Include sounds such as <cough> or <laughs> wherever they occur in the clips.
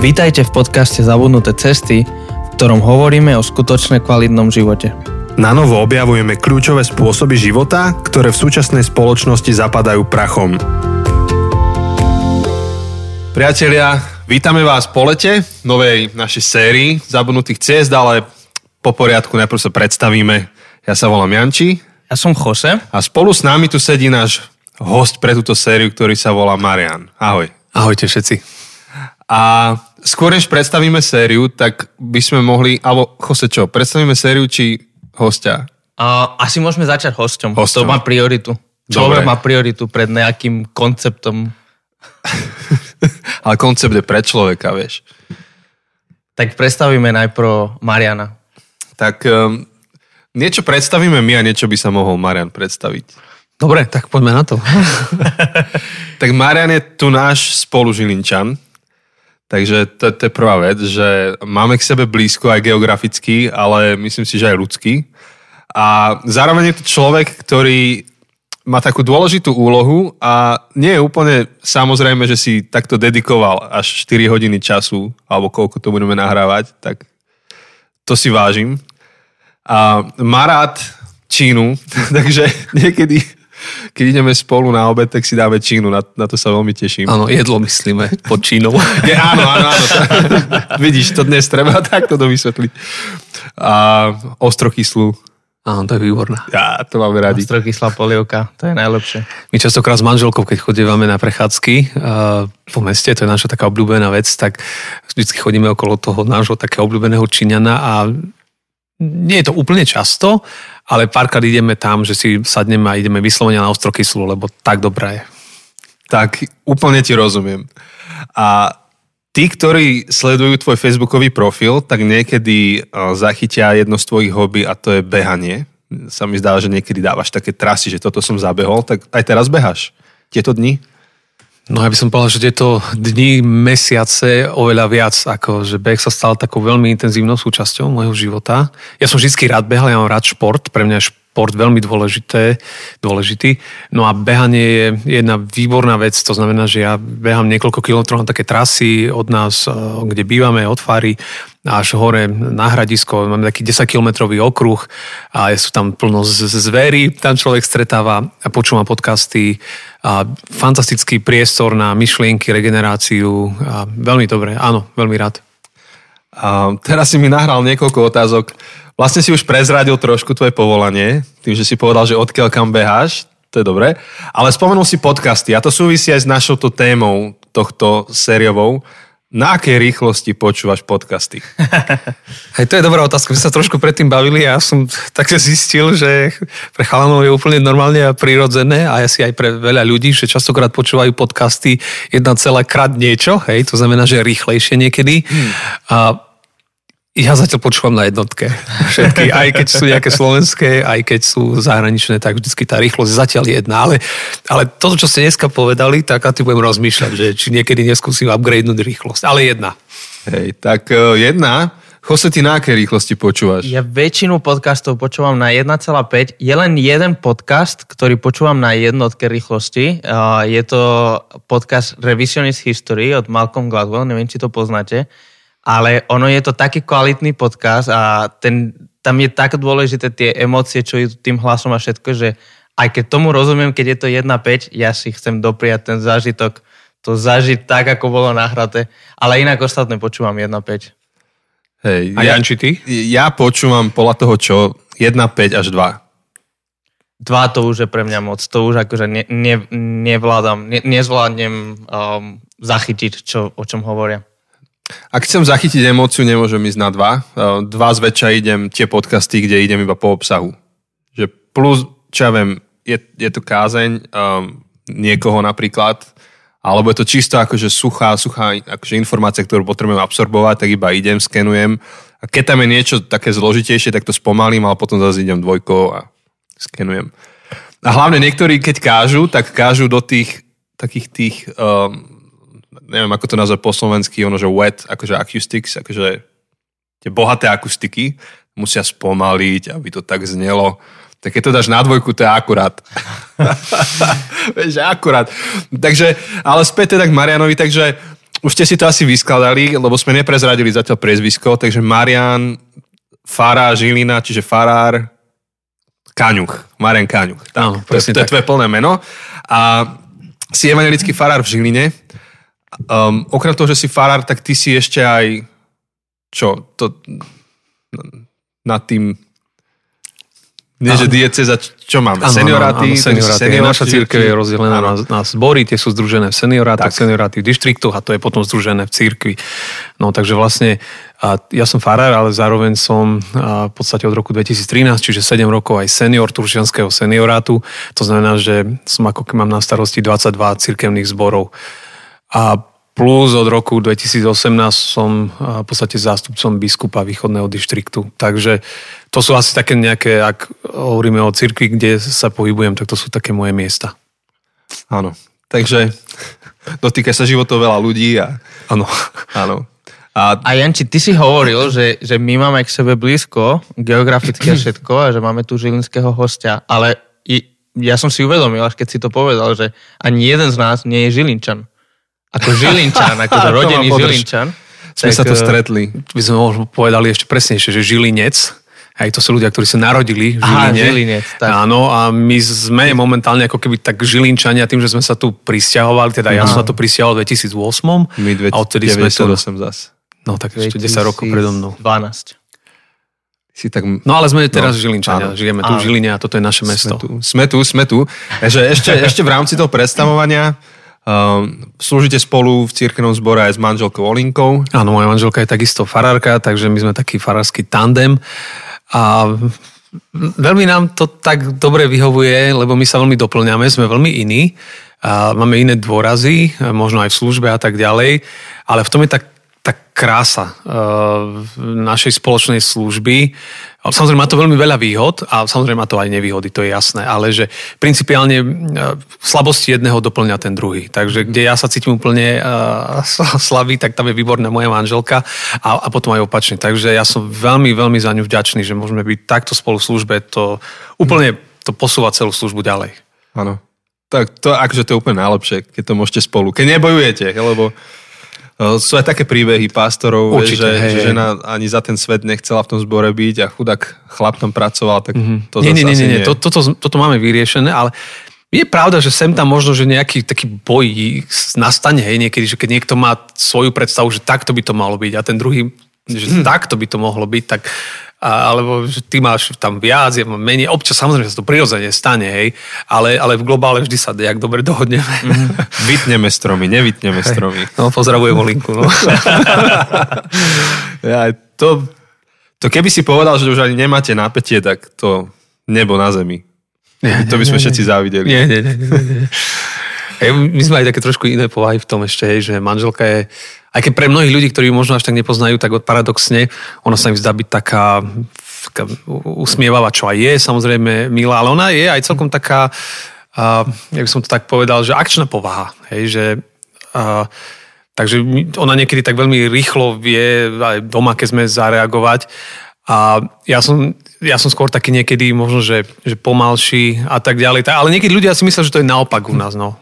Vítajte v podcaste Zabudnuté cesty, v ktorom hovoríme o skutočne kvalitnom živote. Na novo objavujeme kľúčové spôsoby života, ktoré v súčasnej spoločnosti zapadajú prachom. Priatelia, vítame vás po lete, novej našej sérii Zabudnutých ciest, ale po poriadku najprv sa predstavíme. Ja sa volám Janči. Ja som Jose. A spolu s nami tu sedí náš host pre túto sériu, ktorý sa volá Marian. Ahoj. Ahojte všetci. A skôr než predstavíme sériu, tak by sme mohli, alebo Jose čo, predstavíme sériu či hostia? Uh, asi môžeme začať hosťom. Hosťom. To má prioritu. Človek má prioritu pred nejakým konceptom. <laughs> Ale koncept je pre človeka, vieš. Tak predstavíme najprv Mariana. Tak um, niečo predstavíme my a niečo by sa mohol Marian predstaviť. Dobre, tak poďme na to. <laughs> <laughs> tak Marian je tu náš spolužilinčan, Takže to, to je prvá vec, že máme k sebe blízko aj geograficky, ale myslím si, že aj ľudský. A zároveň je to človek, ktorý má takú dôležitú úlohu a nie je úplne samozrejme, že si takto dedikoval až 4 hodiny času, alebo koľko to budeme nahrávať, tak to si vážim. A má rád Čínu, <laughs> takže niekedy keď ideme spolu na obed, tak si dáme čínu, na, na to sa veľmi teším. Áno, jedlo myslíme pod čínou. <laughs> Je, áno, áno, áno. To, <laughs> vidíš, to dnes treba <laughs> takto dovysvetliť. A ostrokyslú. Áno, to je výborné. Ja, to máme radi. Ostrokyslá polievka, to je najlepšie. My častokrát s manželkou, keď chodívame na prechádzky uh, po meste, to je naša taká obľúbená vec, tak vždycky chodíme okolo toho nášho takého obľúbeného Číňana a nie je to úplne často, ale párkrát ideme tam, že si sadneme a ideme vyslovene na ostrokyslu, lebo tak dobrá je. Tak úplne ti rozumiem. A tí, ktorí sledujú tvoj facebookový profil, tak niekedy eh, zachytia jedno z tvojich hobby a to je behanie. Sa mi zdá, že niekedy dávaš také trasy, že toto som zabehol, tak aj teraz behaš. Tieto dni? No ja by som povedal, že tieto dni, mesiace oveľa viac, ako že beh sa stal takou veľmi intenzívnou súčasťou môjho života. Ja som vždy rád behal, ja mám rád šport, pre mňa je šport veľmi dôležité, dôležitý. No a behanie je jedna výborná vec, to znamená, že ja behám niekoľko kilometrov na také trasy od nás, eh, kde bývame, od Fary až hore na hradisko, máme taký 10-kilometrový okruh a sú tam plno zvery, tam človek stretáva a počúva podcasty a fantastický priestor na myšlienky, regeneráciu a veľmi dobre, áno, veľmi rád. A teraz si mi nahral niekoľko otázok Vlastne si už prezradil trošku tvoje povolanie, tým, že si povedal, že odkiaľ kam beháš, to je dobré. Ale spomenul si podcasty a to súvisí aj s našou témou tohto sériovou. Na akej rýchlosti počúvaš podcasty? <laughs> Hej, to je dobrá otázka. My sa trošku predtým bavili a ja som tak zistil, že pre chalanov je úplne normálne a prirodzené a asi aj pre veľa ľudí, že častokrát počúvajú podcasty jedna celá krát niečo, hej, to znamená, že rýchlejšie niekedy. Hmm. A ja zatiaľ počúvam na jednotke. Všetky, aj keď sú nejaké slovenské, aj keď sú zahraničné, tak vždycky tá rýchlosť zatiaľ jedna. Ale, ale to, čo ste dneska povedali, tak a ty budem rozmýšľať, že či niekedy neskúsim upgradenúť rýchlosť. Ale jedna. Hej, tak uh, jedna. Jose, ty na aké rýchlosti počúvaš? Ja väčšinu podcastov počúvam na 1,5. Je len jeden podcast, ktorý počúvam na jednotke rýchlosti. Je to podcast Revisionist History od Malcolm Gladwell, neviem, či to poznáte ale ono je to taký kvalitný podcast a ten, tam je tak dôležité tie emócie, čo je tým hlasom a všetko, že aj keď tomu rozumiem, keď je to 1.5, ja si chcem dopriať ten zážitok, to zažiť tak, ako bolo nahraté, ale inak ostatné počúvam 1.5. Hej, a ja, Janči, ty? Ja počúvam podľa toho, čo 1.5 až 2. 2 to už je pre mňa moc, to už akože ne, ne, nevládam, ne, nezvládnem um, zachytiť, čo, o čom hovoria. Ak chcem zachytiť emóciu, nemôžem ísť na dva. E, dva zväčša idem tie podcasty, kde idem iba po obsahu. Že plus, čo ja viem, je, je to kázeň um, niekoho napríklad, alebo je to čisto akože suchá, suchá akože informácia, ktorú potrebujem absorbovať, tak iba idem, skenujem. A keď tam je niečo také zložitejšie, tak to spomalím, ale potom zase idem dvojkou a skenujem. A hlavne niektorí, keď kážu, tak kážu do tých takých tých um, neviem ako to nazvať po slovensky, ono, že wet, akože acoustics, akože tie bohaté akustiky musia spomaliť, aby to tak znelo. Tak keď to dáš na dvojku, to je akurát. <laughs> Vieš, akurát. Takže, ale späť teda k Marianovi, takže už ste si to asi vyskladali, lebo sme neprezradili zatiaľ priezvisko, takže Marian Fará Žilina, čiže Farár Kaňuch. Marian Kaňuch. Tak, Áno, to, to je tvoje plné meno. A si evangelický farár v Žiline. Um, okrem toho, že si farár, tak ty si ešte aj čo? To, nad tým nie, že dieceza, čo máme? Áno, senioráty? áno, senioráty. Senior, Naša církev je rozdelená na, na zbory, tie sú združené v seniorátoch, Tak. senioráty v dištriktoch a to je potom združené v církvi. No takže vlastne a ja som farár, ale zároveň som a, v podstate od roku 2013, čiže 7 rokov aj senior Turčianského seniorátu. To znamená, že som ako mám na starosti 22 církevných zborov. A plus od roku 2018 som v podstate zástupcom biskupa východného dištriktu. Takže to sú asi také nejaké, ak hovoríme o cirkvi, kde sa pohybujem, tak to sú také moje miesta. Áno. Takže <laughs> dotýka sa životov veľa ľudí a Áno. áno. A A Janči, ty si hovoril, že, že my máme k sebe blízko, geograficky a všetko, a že máme tu žilinského hostia, ale i, ja som si uvedomil, až keď si to povedal, že ani jeden z nás nie je Žilinčan. Ako Žilinčan, <laughs> akože To ma rodený. Žilinčan. sme sa tu eh, stretli. By sme možno povedali ešte presnejšie, že Žilinec, aj to sú ľudia, ktorí sa narodili v Aha, Žiline. Žilinec, tak. Áno, a my sme momentálne ako keby tak Žilinčania tým, že sme sa tu prisťahovali, teda ja som sa tu prisťahoval v 2008 My a odtedy sme tu... 98 zas. No tak ešte 10 rokov predo mnou. 12. Si tak... No ale sme teraz No, Žilinčania, áno. žijeme tu v Áno. Žiline a toto je naše Sme mesto. tu, sme tu, sme tu. Ešte, ešte v rámci toho predstavovania um, slúžite spolu v církevnom zbore aj s manželkou Olinkou. Áno, moja manželka je takisto farárka, takže my sme taký farársky tandem a veľmi nám to tak dobre vyhovuje, lebo my sa veľmi doplňame, sme veľmi iní a máme iné dôrazy, možno aj v službe a tak ďalej, ale v tom je tak, tak krása eh, našej spoločnej služby. Samozrejme má to veľmi veľa výhod a samozrejme má to aj nevýhody, to je jasné, ale že principiálne eh, slabosti jedného doplňa ten druhý. Takže kde ja sa cítim úplne eh, slabý, tak tam je výborná moja manželka a, a potom aj opačne. Takže ja som veľmi, veľmi za ňu vďačný, že môžeme byť takto spolu v službe, to úplne to posúva celú službu ďalej. Áno. Tak to, akože to je úplne najlepšie, keď to môžete spolu. Keď nebojujete, lebo sú aj také príbehy pastorov, Určite, že, hej, že žena ani za ten svet nechcela v tom zbore byť a chudák chlap tam pracoval, tak to nie, zase nie, nie, nie, nie. To, toto, toto máme vyriešené, ale je pravda, že sem tam možno, že nejaký taký boj nastane, hej, niekedy, že keď niekto má svoju predstavu, že takto by to malo byť a ten druhý, že takto by to mohlo byť, tak a, alebo že ty máš tam viac, ja mám menej. Občas samozrejme sa to prirodzene stane, hej, ale, ale v globále vždy sa nejak dobre dohodneme. Vytneme stromy, nevytneme stromy. No, pozdravujem Olinku. No. <laughs> Ja, to, to keby si povedal, že už ani nemáte napätie, tak to nebo na zemi. Nie, To by sme všetci závideli. Nie, nie, nie. nie, nie. Hej, my sme aj také trošku iné povahy v tom ešte, hej, že manželka je, aj keď pre mnohých ľudí, ktorí ju možno až tak nepoznajú, tak paradoxne, ona sa im zdá byť taká, usmievavá, čo aj je, samozrejme milá, ale ona je aj celkom taká, uh, jak by som to tak povedal, že akčná povaha, hej, že uh, takže ona niekedy tak veľmi rýchlo vie aj doma, keď sme zareagovať a ja som, ja som skôr taký niekedy možno, že, že pomalší a tak ďalej. Ale niekedy ľudia si myslia, že to je naopak u nás. No.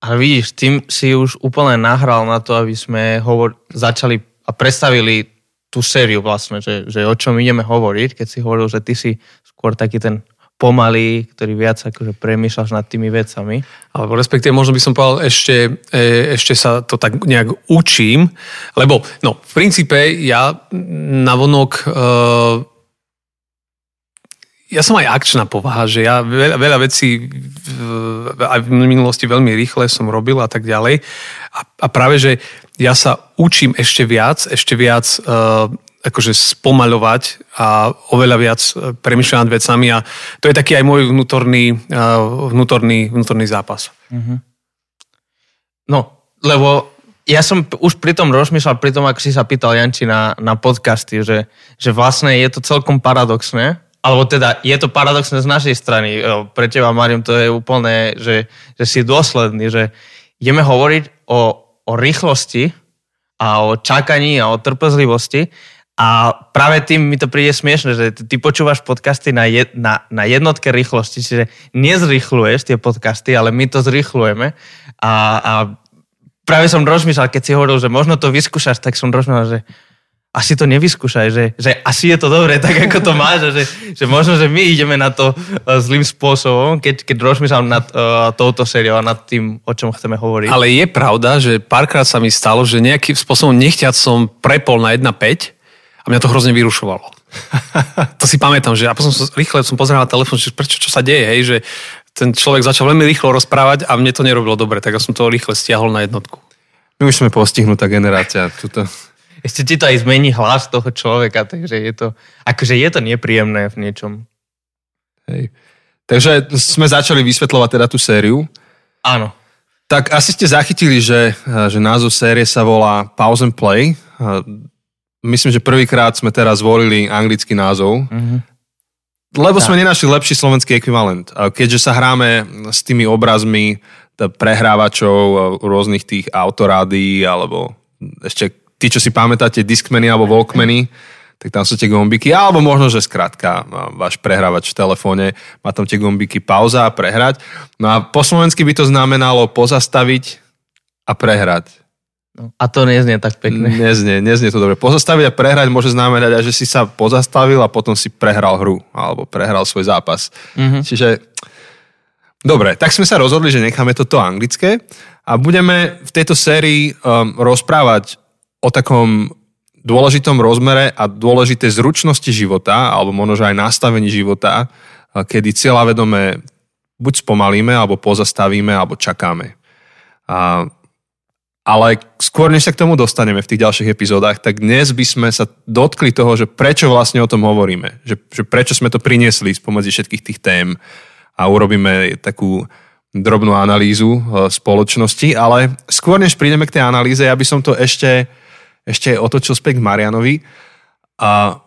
Ale vidíš, tým si už úplne nahral na to, aby sme hovor- začali a predstavili tú sériu vlastne, že, že o čom ideme hovoriť, keď si hovoril, že ty si skôr taký ten pomalý, ktorý viac akože premýšľaš nad tými vecami. Alebo respektíve možno by som povedal, ešte, e, ešte sa to tak nejak učím, lebo no, v princípe ja navonok e, ja som aj akčná povaha, že ja veľa, veľa vecí v- aj v minulosti veľmi rýchle som robil a tak ďalej. A, a práve, že ja sa učím ešte viac, ešte viac uh, akože spomaľovať a oveľa viac eh, premyšľať nad vecami a to je taký aj môj vnútorný, uh, vnútorný, vnútorný zápas. No, lebo ja som už pri tom rozmýšľal, pri tom, ako si sa pýtal Janči na, na podcasty, že, že vlastne je to celkom paradoxné, alebo teda je to paradoxné z našej strany. Jo, Pre teba, Mariam, to je úplne, že, že si dôsledný, že ideme hovoriť o, o rýchlosti a o čakaní a o trpezlivosti a práve tým mi to príde smiešne, že ty- počúvaš podcasty na, jed, na, na jednotke rýchlosti, čiže nezrýchluješ tie podcasty, ale my to zrýchlujeme a, a práve som rozmýšľal, keď si hovoril, že možno to vyskúšaš, tak som rozmýšľal, že asi to nevyskúšaj, že, že asi je to dobré, tak ako to máš, že, že možno, že my ideme na to uh, zlým spôsobom, keď, keď rozmýšľam nad uh, touto sériou a nad tým, o čom chceme hovoriť. Ale je pravda, že párkrát sa mi stalo, že nejakým spôsobom nechťať som prepol na 1.5 a mňa to hrozne vyrušovalo. <laughs> to si pamätám, že a potom som rýchle som pozeral na telefón, že prečo, čo sa deje, hej, že ten človek začal veľmi rýchlo rozprávať a mne to nerobilo dobre, tak ja som to rýchle stiahol na jednotku. My už sme postihnutá generácia. Tuto ešte ti to aj zmení hlas toho človeka, takže je to, akože je to nepríjemné v niečom. Hej. Takže sme začali vysvetľovať teda tú sériu. Áno. Tak asi ste zachytili, že, že názov série sa volá Pause and Play. Myslím, že prvýkrát sme teraz zvolili anglický názov, mm-hmm. lebo tak. sme nenašli lepší slovenský ekvivalent. Keďže sa hráme s tými obrazmi prehrávačov, rôznych tých autorádií, alebo ešte tí, čo si pamätáte Discmany alebo Walkmany, tak tam sú tie gombiky, alebo možno, že skrátka váš prehrávač v telefóne, má tam tie gombiky pauza a prehrať. No a po slovensky by to znamenalo pozastaviť a prehrať. No, a to neznie tak pekne. <laughs> Neznie, neznie to dobre. Pozastaviť a prehrať môže znamenať aj, že si sa pozastavil a potom si prehral hru alebo prehral svoj zápas. Mm-hmm. Čiže Dobre, tak sme sa rozhodli, že necháme toto anglické a budeme v tejto sérii um, rozprávať o takom dôležitom rozmere a dôležité zručnosti života, alebo možno aj nastavení života, kedy cieľavedome buď spomalíme, alebo pozastavíme, alebo čakáme. A, ale skôr, než sa k tomu dostaneme v tých ďalších epizódach, tak dnes by sme sa dotkli toho, že prečo vlastne o tom hovoríme. Že, že prečo sme to priniesli spomedzi všetkých tých tém a urobíme takú drobnú analýzu spoločnosti, ale skôr než prídeme k tej analýze, ja by som to ešte ešte otočil späť k Marianovi. A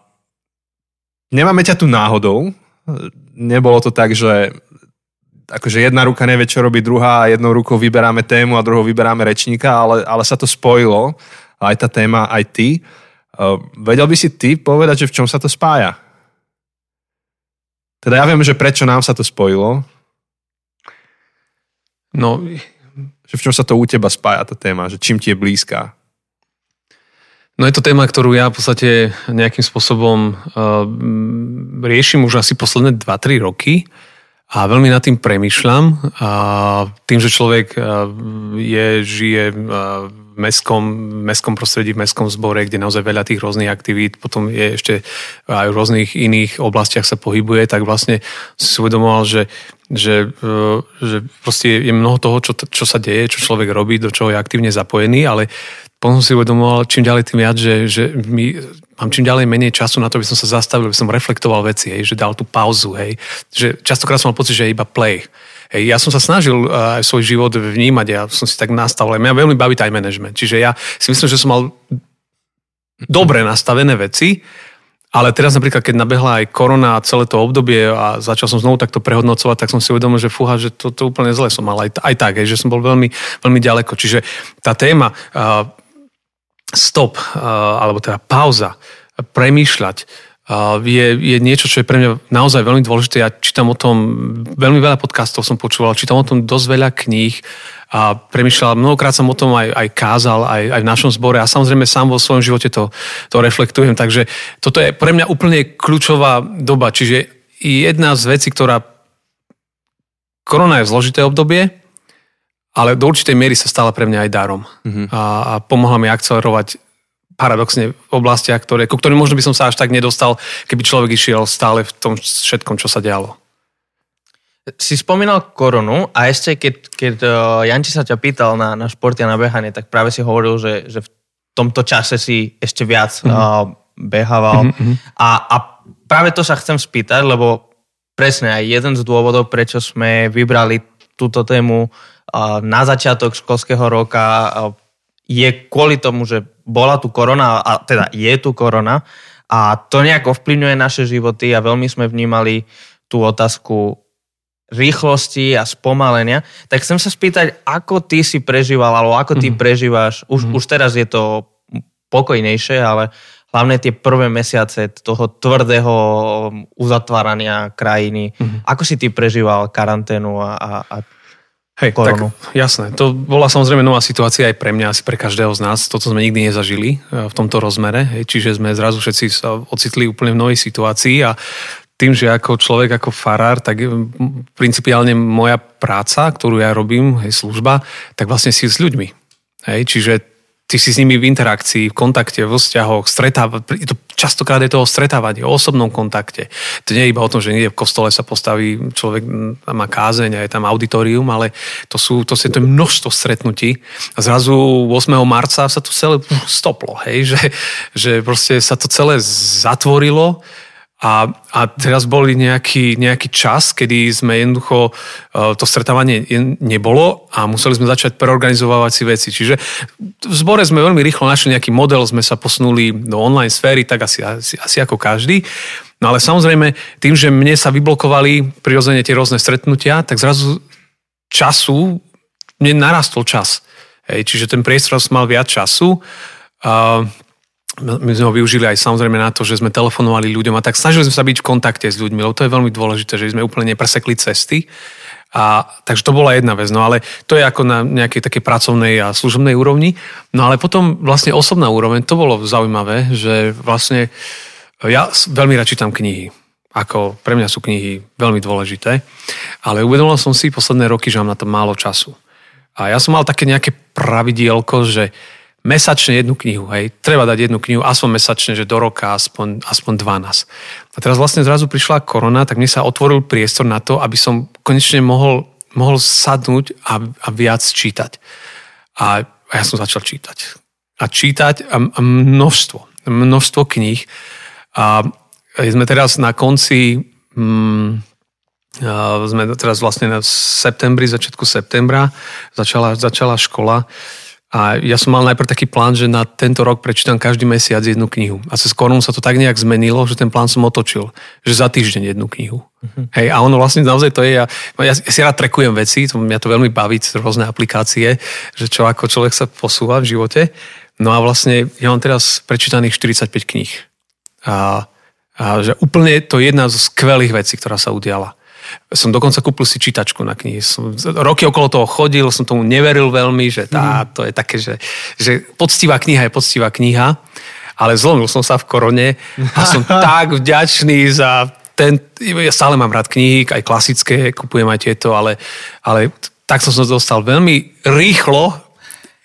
nemáme ťa tu náhodou. Nebolo to tak, že akože jedna ruka nevie, čo robí druhá a jednou rukou vyberáme tému a druhou vyberáme rečníka, ale, ale sa to spojilo. Aj tá téma, aj ty. Uh, vedel by si ty povedať, že v čom sa to spája? Teda ja viem, že prečo nám sa to spojilo. No, že v čom sa to u teba spája tá téma, že čím ti je blízka? No je to téma, ktorú ja v podstate nejakým spôsobom uh, riešim už asi posledné 2-3 roky a veľmi nad tým premyšľam. A tým, že človek uh, je, žije uh, v mestskom, mestskom prostredí, v mestskom zbore, kde naozaj veľa tých rôznych aktivít, potom je ešte aj v rôznych iných oblastiach sa pohybuje, tak vlastne si uvedomoval, že že, že proste je mnoho toho, čo, čo sa deje, čo človek robí, do čoho je aktívne zapojený, ale potom si uvedomoval čím ďalej tým viac, že, že my, mám čím ďalej menej času na to, aby som sa zastavil, aby som reflektoval veci, hej, že dal tú pauzu, hej. Že častokrát som mal pocit, že je iba play. Hej, ja som sa snažil uh, aj svoj život vnímať, ja som si tak nastavil. Mňa veľmi baví time management, čiže ja si myslím, že som mal dobre nastavené veci, ale teraz napríklad, keď nabehla aj korona a celé to obdobie a začal som znovu takto prehodnocovať, tak som si uvedomil, že fúha, že to, to úplne zle som mal aj, aj tak, hej, že som bol veľmi, veľmi ďaleko. Čiže tá téma uh, stop, alebo teda pauza, premýšľať, je, je niečo, čo je pre mňa naozaj veľmi dôležité. Ja čítam o tom, veľmi veľa podcastov som počúval, čítam o tom dosť veľa kníh a premýšľal, mnohokrát som o tom aj, aj kázal, aj, aj v našom zbore a samozrejme sám vo svojom živote to, to reflektujem. Takže toto je pre mňa úplne kľúčová doba. Čiže jedna z vecí, ktorá korona je zložité obdobie, ale do určitej miery sa stala pre mňa aj darom. Mm-hmm. A, a pomohla mi akcelerovať paradoxne v oblastiach, ktoré, ku ktorým možno by som sa až tak nedostal, keby človek išiel stále v tom všetkom, čo sa dialo. Si spomínal koronu a ešte keď, keď uh, Janči sa ťa pýtal na, na šport a na behanie, tak práve si hovoril, že, že v tomto čase si ešte viac mm-hmm. uh, behával. Mm-hmm. A, a práve to sa chcem spýtať, lebo presne aj jeden z dôvodov, prečo sme vybrali túto tému na začiatok školského roka je kvôli tomu, že bola tu korona, a teda je tu korona a to nejako vplyvňuje naše životy a veľmi sme vnímali tú otázku rýchlosti a spomalenia. Tak chcem sa spýtať, ako ty si prežíval, alebo ako ty mm. prežívaš, už, mm. už teraz je to pokojnejšie, ale hlavne tie prvé mesiace toho tvrdého uzatvárania krajiny. Mm. Ako si ty prežíval karanténu a, a, a Hej, koronu. tak jasné. To bola samozrejme nová situácia aj pre mňa, asi pre každého z nás. Toto sme nikdy nezažili e, v tomto rozmere. Hej, čiže sme zrazu všetci sa ocitli úplne v novej situácii a tým, že ako človek, ako farár, tak principiálne moja práca, ktorú ja robím, hej, služba, tak vlastne si s ľuďmi. Hej, čiže ty si s nimi v interakcii, v kontakte, vo vzťahoch, stretáva, to, častokrát je to o stretávanie, o osobnom kontakte. To nie je iba o tom, že niekde v kostole sa postaví človek, má kázeň a je tam auditorium, ale to sú, to, sú, to je množstvo stretnutí a zrazu 8. marca sa to celé stoplo, hej, <laughs> že, že proste sa to celé zatvorilo a, a teraz boli nejaký, nejaký čas, kedy sme jednoducho, e, to stretávanie nebolo a museli sme začať preorganizovať si veci. Čiže v zbore sme veľmi rýchlo našli nejaký model, sme sa posunuli do online sféry, tak asi, asi, asi ako každý. No ale samozrejme, tým, že mne sa vyblokovali prirodzene tie rôzne stretnutia, tak zrazu času, mne narastol čas. Hej, čiže ten priestor mal viac času. Uh, my sme ho využili aj samozrejme na to, že sme telefonovali ľuďom a tak snažili sme sa byť v kontakte s ľuďmi, lebo to je veľmi dôležité, že sme úplne nepresekli cesty. A, takže to bola jedna vec, no ale to je ako na nejakej takej pracovnej a služobnej úrovni. No ale potom vlastne osobná úroveň, to bolo zaujímavé, že vlastne ja veľmi rád čítam knihy. Ako pre mňa sú knihy veľmi dôležité. Ale uvedomil som si posledné roky, že mám na to málo času. A ja som mal také nejaké pravidielko, že mesačne jednu knihu, hej. Treba dať jednu knihu, aspoň mesačne, že do roka aspoň, aspoň 12. A teraz vlastne zrazu prišla korona, tak mne sa otvoril priestor na to, aby som konečne mohol, mohol sadnúť a, a viac čítať. A, a ja som začal čítať. A čítať a, množstvo, množstvo kníh. A sme teraz na konci mm, sme teraz vlastne na septembri, začiatku septembra, začala, začala škola a ja som mal najprv taký plán, že na tento rok prečítam každý mesiac jednu knihu. A cez korunu sa to tak nejak zmenilo, že ten plán som otočil. Že za týždeň jednu knihu. Uh-huh. Hej, a ono vlastne naozaj to je, ja, ja, ja si rád trekujem veci, to, mňa to veľmi baví, rôzne aplikácie, že čo ako človek sa posúva v živote. No a vlastne ja mám teraz prečítaných 45 kníh. A, a že úplne to je jedna zo skvelých vecí, ktorá sa udiala. Som dokonca kúpil si čítačku na knihy. Som, roky okolo toho chodil, som tomu neveril veľmi, že tá, mhm. to je také, že, že poctivá kniha je poctivá kniha, ale zlomil som sa v korone a som <laughs> tak vďačný za ten, ja stále mám rád knihy, aj klasické, kupujem aj tieto, ale, ale tak som sa dostal veľmi rýchlo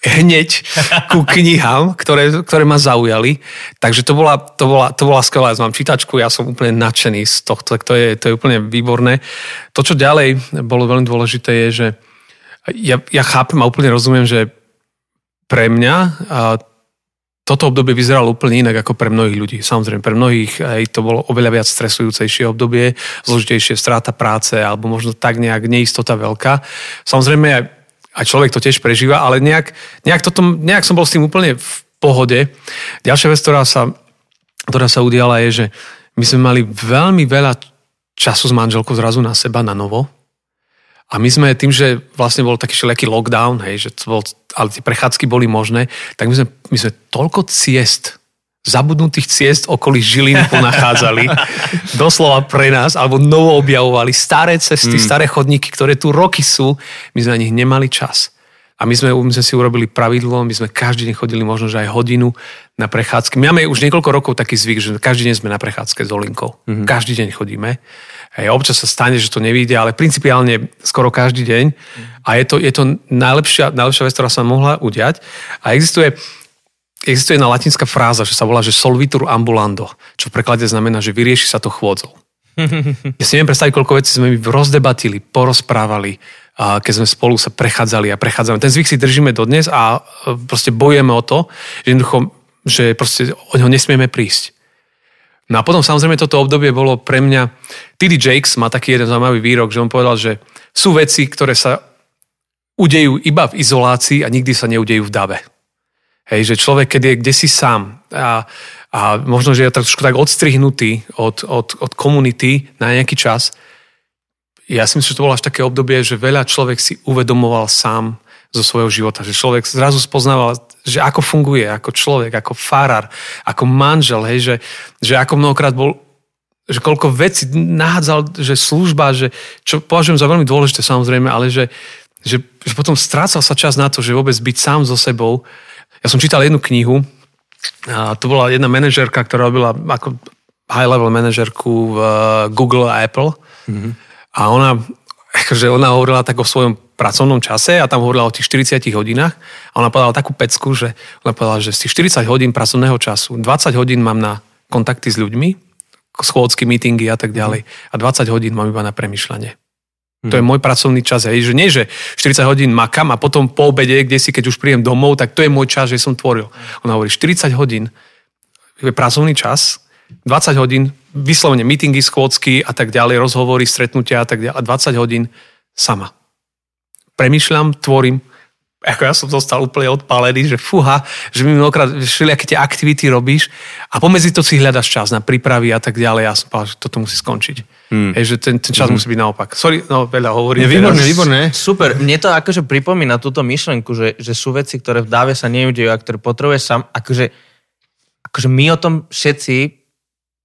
hneď ku <laughs> knihám, ktoré, ktoré ma zaujali. Takže to bola, to bola, to bola skvelá. Ja mám čítačku, ja som úplne nadšený z tohto, to je, to je úplne výborné. To, čo ďalej bolo veľmi dôležité, je, že ja, ja chápem a úplne rozumiem, že pre mňa a toto obdobie vyzeralo úplne inak ako pre mnohých ľudí. Samozrejme, pre mnohých aj to bolo oveľa viac stresujúcejšie obdobie, zložitejšie strata práce alebo možno tak nejak neistota veľká. Samozrejme, a človek to tiež prežíva, ale nejak, nejak, toto, nejak som bol s tým úplne v pohode. Ďalšia vec, ktorá sa, ktorá sa udiala je, že my sme mali veľmi veľa času s manželkou zrazu na seba, na novo. A my sme tým, že vlastne bol taký všelijaký lockdown, hej, že to bol, ale tie prechádzky boli možné, tak my sme, my sme toľko ciest zabudnutých ciest okolí Žiliny ponachádzali. <laughs> doslova pre nás, alebo novo objavovali staré cesty, mm. staré chodníky, ktoré tu roky sú. My sme na nich nemali čas. A my sme, my sme si urobili pravidlo, my sme každý deň chodili možno, že aj hodinu na prechádzky. My máme už niekoľko rokov taký zvyk, že každý deň sme na prechádzke s Olinkou. Mm-hmm. Každý deň chodíme. Hej, občas sa stane, že to nevíde, ale principiálne skoro každý deň. A je to, je to najlepšia, najlepšia vec, ktorá sa mohla udiať. A existuje, existuje jedna latinská fráza, že sa volá, že solvitur ambulando, čo v preklade znamená, že vyrieši sa to chôdzou. <laughs> Ja si neviem predstaviť, koľko vecí sme rozdebatili, porozprávali, keď sme spolu sa prechádzali a prechádzame. Ten zvyk si držíme dodnes a e, proste bojujeme o to, že jednoducho, že proste o neho nesmieme prísť. No a potom samozrejme toto obdobie bolo pre mňa... T.D. Jakes má taký jeden zaujímavý výrok, že on povedal, že sú veci, ktoré sa udejú iba v izolácii a nikdy sa neudejú v dave. Hej, že človek, keď je kde si sám a, a možno, že je trošku tak odstrihnutý od, od, od komunity na nejaký čas, ja si myslím, že to bolo až také obdobie, že veľa človek si uvedomoval sám zo svojho života, že človek zrazu spoznával, že ako funguje ako človek, ako farár, ako manžel, hej, že, že ako mnohokrát bol že koľko vecí nahádzal, že služba, že, čo považujem za veľmi dôležité samozrejme, ale že že, že potom strácal sa čas na to, že vôbec byť sám so sebou. Ja som čítal jednu knihu, a to bola jedna manažerka, ktorá robila ako high-level manažerku v Google a Apple. Mm-hmm. A ona, <laughs> akože ona hovorila tak o svojom pracovnom čase a tam hovorila o tých 40 hodinách a ona povedala takú pecku, že ona povedala, že z tých 40 hodín pracovného času 20 hodín mám na kontakty s ľuďmi, schôdzky, meetingy a tak ďalej. A 20 hodín mám iba na premyšľanie. To je mhm. môj pracovný čas. Hej. Že nie, že 40 hodín makam a potom po obede, kde si, keď už príjem domov, tak to je môj čas, že som tvoril. Ona hovorí, 40 hodín je pracovný čas, 20 hodín vyslovene meetingy, schôdzky a tak ďalej, rozhovory, stretnutia a tak ďalej a 20 hodín sama. Premýšľam, tvorím, ako ja som zostal úplne odpálený, že fúha, že mi mnohokrát všelijaké tie aktivity robíš a pomedzi to si hľadaš čas na prípravy a tak ďalej. Ja som povedal, že toto musí skončiť. Hmm. Hej, že ten, ten čas hmm. musí byť naopak. Sorry, no veľa hovorím. Je výborné, výborné. Super. Mne to akože pripomína túto myšlenku, že, že sú veci, ktoré v dáve sa neudejú a ktoré potrebuješ sám. Akože, akože my o tom všetci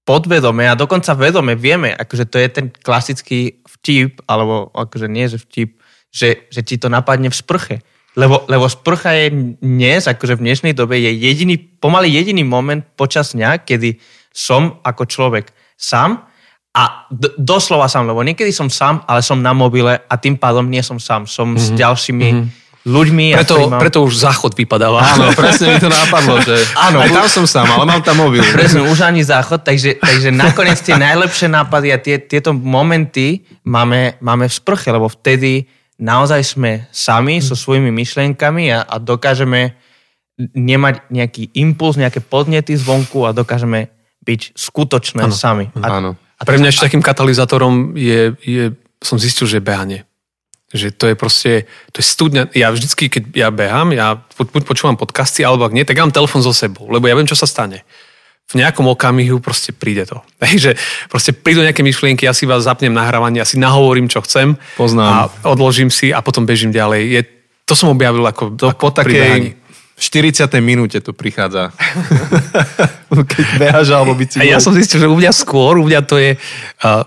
podvedome a dokonca vedome vieme, akože to je ten klasický vtip, alebo akože nie, že vtip, že, že ti to napadne v sprche lebo, lebo sprcha je dnes, akože v dnešnej dobe, je jediný, pomaly jediný moment počas dňa, kedy som ako človek sám a d- doslova sám, lebo niekedy som sám, ale som na mobile a tým pádom nie som sám, som mm-hmm. s mhm. ďalšími mm-hmm. ľuďmi. Preto, mám... preto už záchod vypadáva. Áno, <laughs> presne mi to napadlo, že Áno, aj tam som sám, ale mám tam mobil. <laughs> Presne, už ani záchod, takže, takže nakoniec tie najlepšie nápady a tie, tieto momenty máme, máme v sprche, lebo vtedy naozaj sme sami so svojimi myšlienkami a, a dokážeme nemať nejaký impuls, nejaké podnety zvonku a dokážeme byť skutočné ano, sami. A, ano. a pre mňa ešte takým katalizátorom je, je, som zistil, že je behanie. Že to je proste, to je studňa. Ja vždycky, keď ja behám, ja buď počúvam podcasty, alebo ak nie, tak ja mám telefon so sebou, lebo ja viem, čo sa stane v nejakom okamihu proste príde to. <laughs> Takže proste prídu nejaké myšlienky, ja si vás zapnem nahrávanie, ja si nahovorím, čo chcem. Poznám. A odložím si a potom bežím ďalej. Je, to som objavil ako, to ako po takej, v 40. minúte to prichádza. <laughs> Keď behaš alebo bicykl. Ja som zistil, že u mňa skôr, u mňa to je,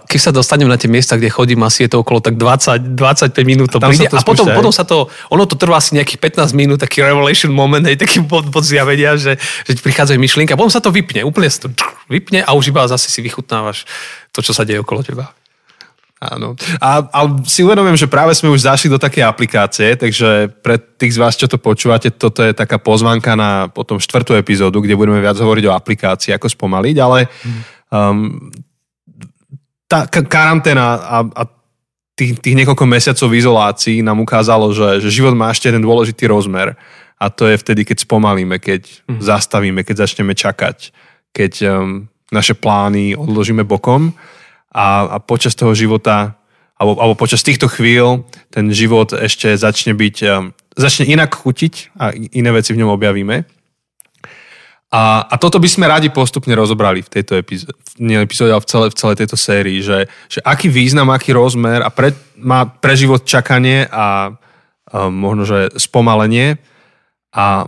keď sa dostanem na tie miesta, kde chodím, asi je to okolo tak 20, 25 minút to a príde. To a potom, potom sa to, ono to trvá asi nejakých 15 minút, taký revelation moment, hej, taký bod, bod zjavenia, že, že prichádzajú myšlienky a potom sa to vypne, úplne sa to vypne a už iba zase si vychutnávaš to, čo sa deje okolo teba. Áno. A, a si uvedomujem, že práve sme už zašli do také aplikácie, takže pre tých z vás, čo to počúvate, toto je taká pozvanka na potom štvrtú epizódu, kde budeme viac hovoriť o aplikácii, ako spomaliť, ale um, tá karanténa a, a tých, tých niekoľko mesiacov v izolácii nám ukázalo, že, že život má ešte jeden dôležitý rozmer a to je vtedy, keď spomalíme, keď mm. zastavíme, keď začneme čakať, keď um, naše plány odložíme bokom a, a počas toho života alebo, alebo počas týchto chvíľ ten život ešte začne byť, um, začne inak chutiť a iné veci v ňom objavíme. A, a toto by sme radi postupne rozobrali v tejto epizóde, nie epizóde, ale v celej, v celej tejto sérii, že, že aký význam, aký rozmer a pre, má pre život čakanie a, a možno, že spomalenie a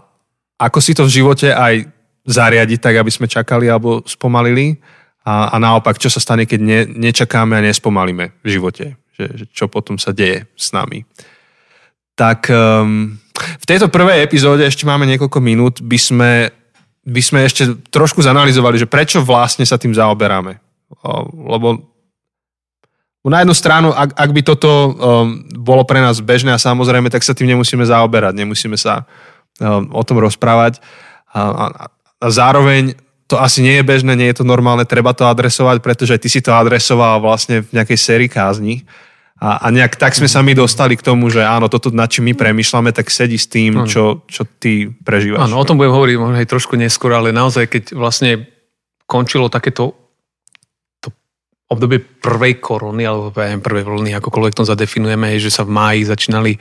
ako si to v živote aj zariadiť tak, aby sme čakali alebo spomalili a, a naopak, čo sa stane, keď ne, nečakáme a nespomalíme v živote? Že, že čo potom sa deje s nami? Tak um, v tejto prvej epizóde ešte máme niekoľko minút, by sme, by sme ešte trošku zanalizovali, že prečo vlastne sa tým zaoberáme. Lebo na jednu stranu, ak, ak by toto um, bolo pre nás bežné a samozrejme, tak sa tým nemusíme zaoberať, nemusíme sa um, o tom rozprávať. A, a, a zároveň to asi nie je bežné, nie je to normálne, treba to adresovať, pretože ty si to adresoval vlastne v nejakej sérii kázni. A, a nejak tak sme sa my dostali k tomu, že áno, toto, nad čím my premyšľame, tak sedí s tým, čo, čo ty prežívaš. Áno, o tom budem hovoriť možno aj trošku neskôr, ale naozaj, keď vlastne končilo takéto to obdobie prvej korony, alebo prvej vlny, akokoľvek to zadefinujeme, že sa v máji začínali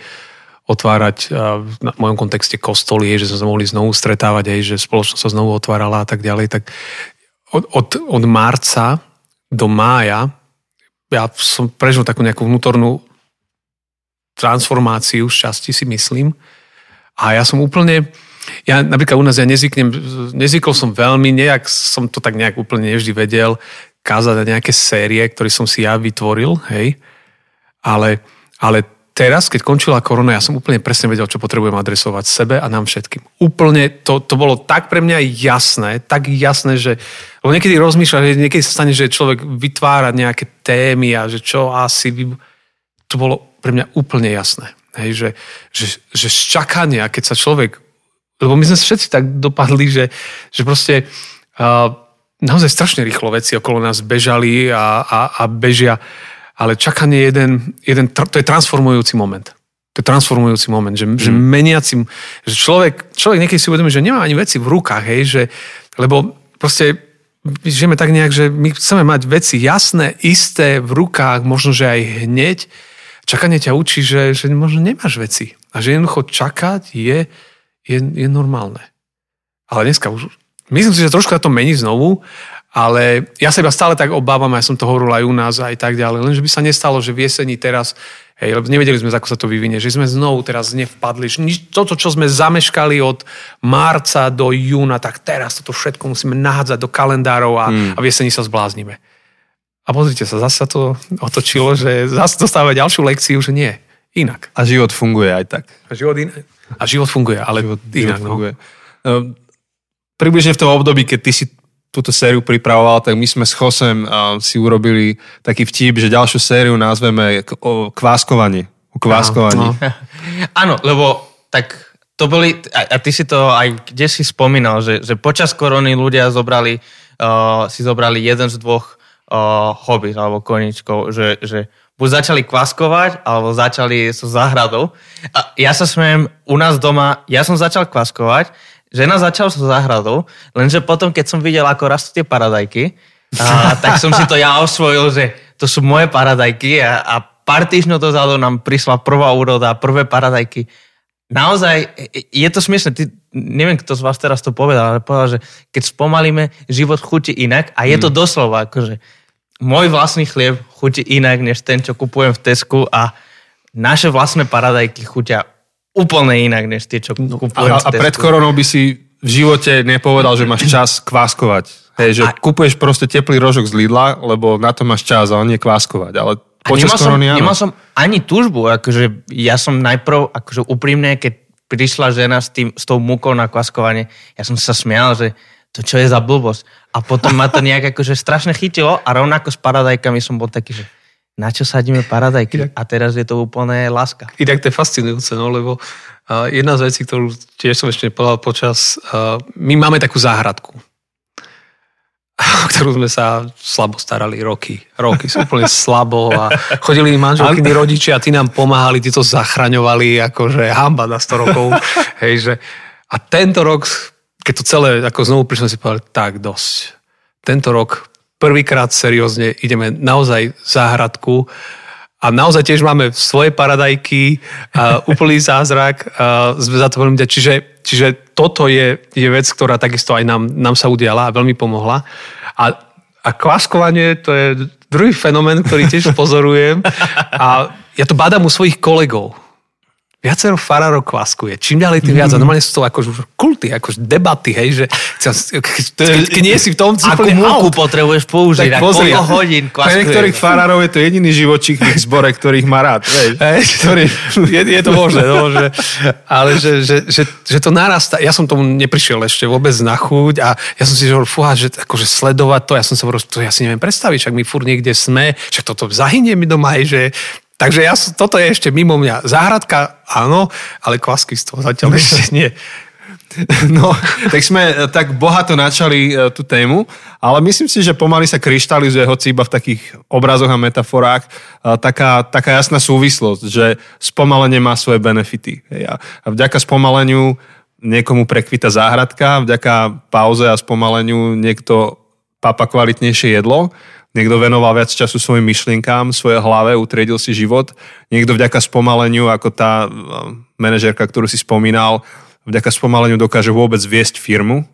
otvárať v mojom kontexte kostoly, že sme sa mohli znovu stretávať, aj, že spoločnosť sa znovu otvárala a tak ďalej, tak od, od, od marca do mája ja som prežil takú nejakú vnútornú transformáciu šťastí si myslím. A ja som úplne, ja napríklad u nás ja nezvyknem, nezvykol som veľmi, nejak som to tak nejak úplne nevždy vedel, kázať nejaké série, ktoré som si ja vytvoril, hej. Ale, ale teraz, keď končila korona, ja som úplne presne vedel, čo potrebujem adresovať sebe a nám všetkým. Úplne to, to bolo tak pre mňa jasné, tak jasné, že lebo niekedy rozmýšľa, že niekedy sa stane, že človek vytvára nejaké témy a že čo asi... Vy... To bolo pre mňa úplne jasné. Hej, že, že, že z čakania, keď sa človek... Lebo my sme všetci tak dopadli, že, že proste uh, naozaj strašne rýchlo veci okolo nás bežali a, a, a bežia ale čakanie je jeden, jeden, to je transformujúci moment. To je transformujúci moment, že, mm. že meniaci, že človek, človek niekedy si uvedomí, že nemá ani veci v rukách, hej, že, lebo proste žijeme tak nejak, že my chceme mať veci jasné, isté v rukách, možno, že aj hneď. Čakanie ťa učí, že, že možno nemáš veci. A že jednoducho čakať je, je, je normálne. Ale dneska už, myslím si, že trošku to mení znovu ale ja sa iba stále tak obávam, ja som to hovoril aj u nás aj tak ďalej, lenže by sa nestalo, že v jeseni teraz, hej, lebo nevedeli sme, ako sa to vyvinie, že sme znovu teraz nevpadli, toto, čo sme zameškali od marca do júna, tak teraz toto všetko musíme nahádzať do kalendárov a, hmm. a v jeseni sa zbláznime. A pozrite sa, zase sa to otočilo, že zase dostávame ďalšiu lekciu, že nie, inak. A život funguje aj tak. A život, in... a život funguje, ale život, inak. Život no. funguje. No. Približne v tom období, keď ty si túto sériu pripravoval, tak my sme s Chosem si urobili taký vtip, že ďalšiu sériu nazveme o kváskovanie. O kváskovaní. No. <laughs> Áno, lebo tak to boli, a, a ty si to aj kde si spomínal, že, že počas korony ľudia zobrali, uh, si zobrali jeden z dvoch uh, hobby alebo koničkov, že, že buď začali kvaskovať, alebo začali so záhradou. A ja sa smejem, u nás doma, ja som začal kvaskovať, Žena začala so záhradou, lenže potom, keď som videl, ako rastú tie paradajky, a, <laughs> tak som si to ja osvojil, že to sú moje paradajky a, a pár týždňov dozadu nám prišla prvá úroda, prvé paradajky. Naozaj, je to smiešne, ty, neviem, kto z vás teraz to povedal, ale povedal, že keď spomalíme, život chutí inak a je to mm. doslova, akože môj vlastný chlieb chutí inak, než ten, čo kupujem v Tesku a naše vlastné paradajky chutia úplne inak, než tie, čo no, kupujem a, a pred koronou by si v živote nepovedal, že máš čas kváskovať. Hej, že a... kupuješ proste teplý rožok z Lidla, lebo na to máš čas a on nie kváskovať. Ale počas nemal korony, som, nemal som ani túžbu. Akože ja som najprv, akože úprimne, keď prišla žena s, tým, s tou múkou na kváskovanie, ja som sa smial, že to čo je za blbosť. A potom ma to nejak akože strašne chytilo a rovnako s paradajkami som bol taký, že na čo sadíme paradajky? A teraz je to úplne láska. Inak to je fascinujúce, no, lebo uh, jedna z vecí, ktorú tiež som ešte povedal počas, uh, my máme takú záhradku, o <laughs> ktorú sme sa slabo starali roky. Roky úplne slabo a chodili manželkyni rodičia a tí nám pomáhali, tí to zachraňovali, akože hamba na 100 rokov. <laughs> Hej, že, a tento rok, keď to celé ako znovu prišlo, si povedali, tak dosť. Tento rok prvýkrát seriózne ideme naozaj záhradku a naozaj tiež máme svoje paradajky, a <laughs> úplný zázrak, sme za to veľmi čiže, čiže toto je, je vec, ktorá takisto aj nám, nám sa udiala a veľmi pomohla. A, a kváskovanie to je druhý fenomén, ktorý tiež <laughs> pozorujem. A ja to badám u svojich kolegov viacero farárov kvaskuje. Čím ďalej, tým viac. A normálne sú to akože kulty, akože debaty, hej, že keď, keď nie si v tom Akú múku potrebuješ použiť, tak pozri, koľko hodín kvaskuje. Pre niektorých farárov je to jediný živočík v ich zbore, ktorých má rád. Hej, ktorý, je, je to možné, no, že, ale že, že, že, že, to narastá. Ja som tomu neprišiel ešte vôbec na chuť a ja som si hovoril, fúha, že akože sledovať to, ja som sa hovoril, to ja si neviem predstaviť, však my fur niekde sme, však toto zahynie mi doma aj, že Takže ja, toto je ešte mimo mňa. Záhradka áno, ale kvaskistvo zatiaľ <laughs> ešte nie. No, tak sme eh, tak bohato načali uh, tú tému, ale myslím si, že pomaly sa kryštalizuje, hoci iba v takých obrazoch a metaforách, uh, taká, taká jasná súvislosť, že spomalenie má svoje benefity. A, vďaka spomaleniu niekomu prekvita záhradka, vďaka pauze a spomaleniu niekto papa kvalitnejšie jedlo Niekto venoval viac času svojim myšlienkám, svojej hlave, utriedil si život. Niekto vďaka spomaleniu, ako tá e, manažerka, ktorú si spomínal, vďaka spomaleniu dokáže vôbec viesť firmu.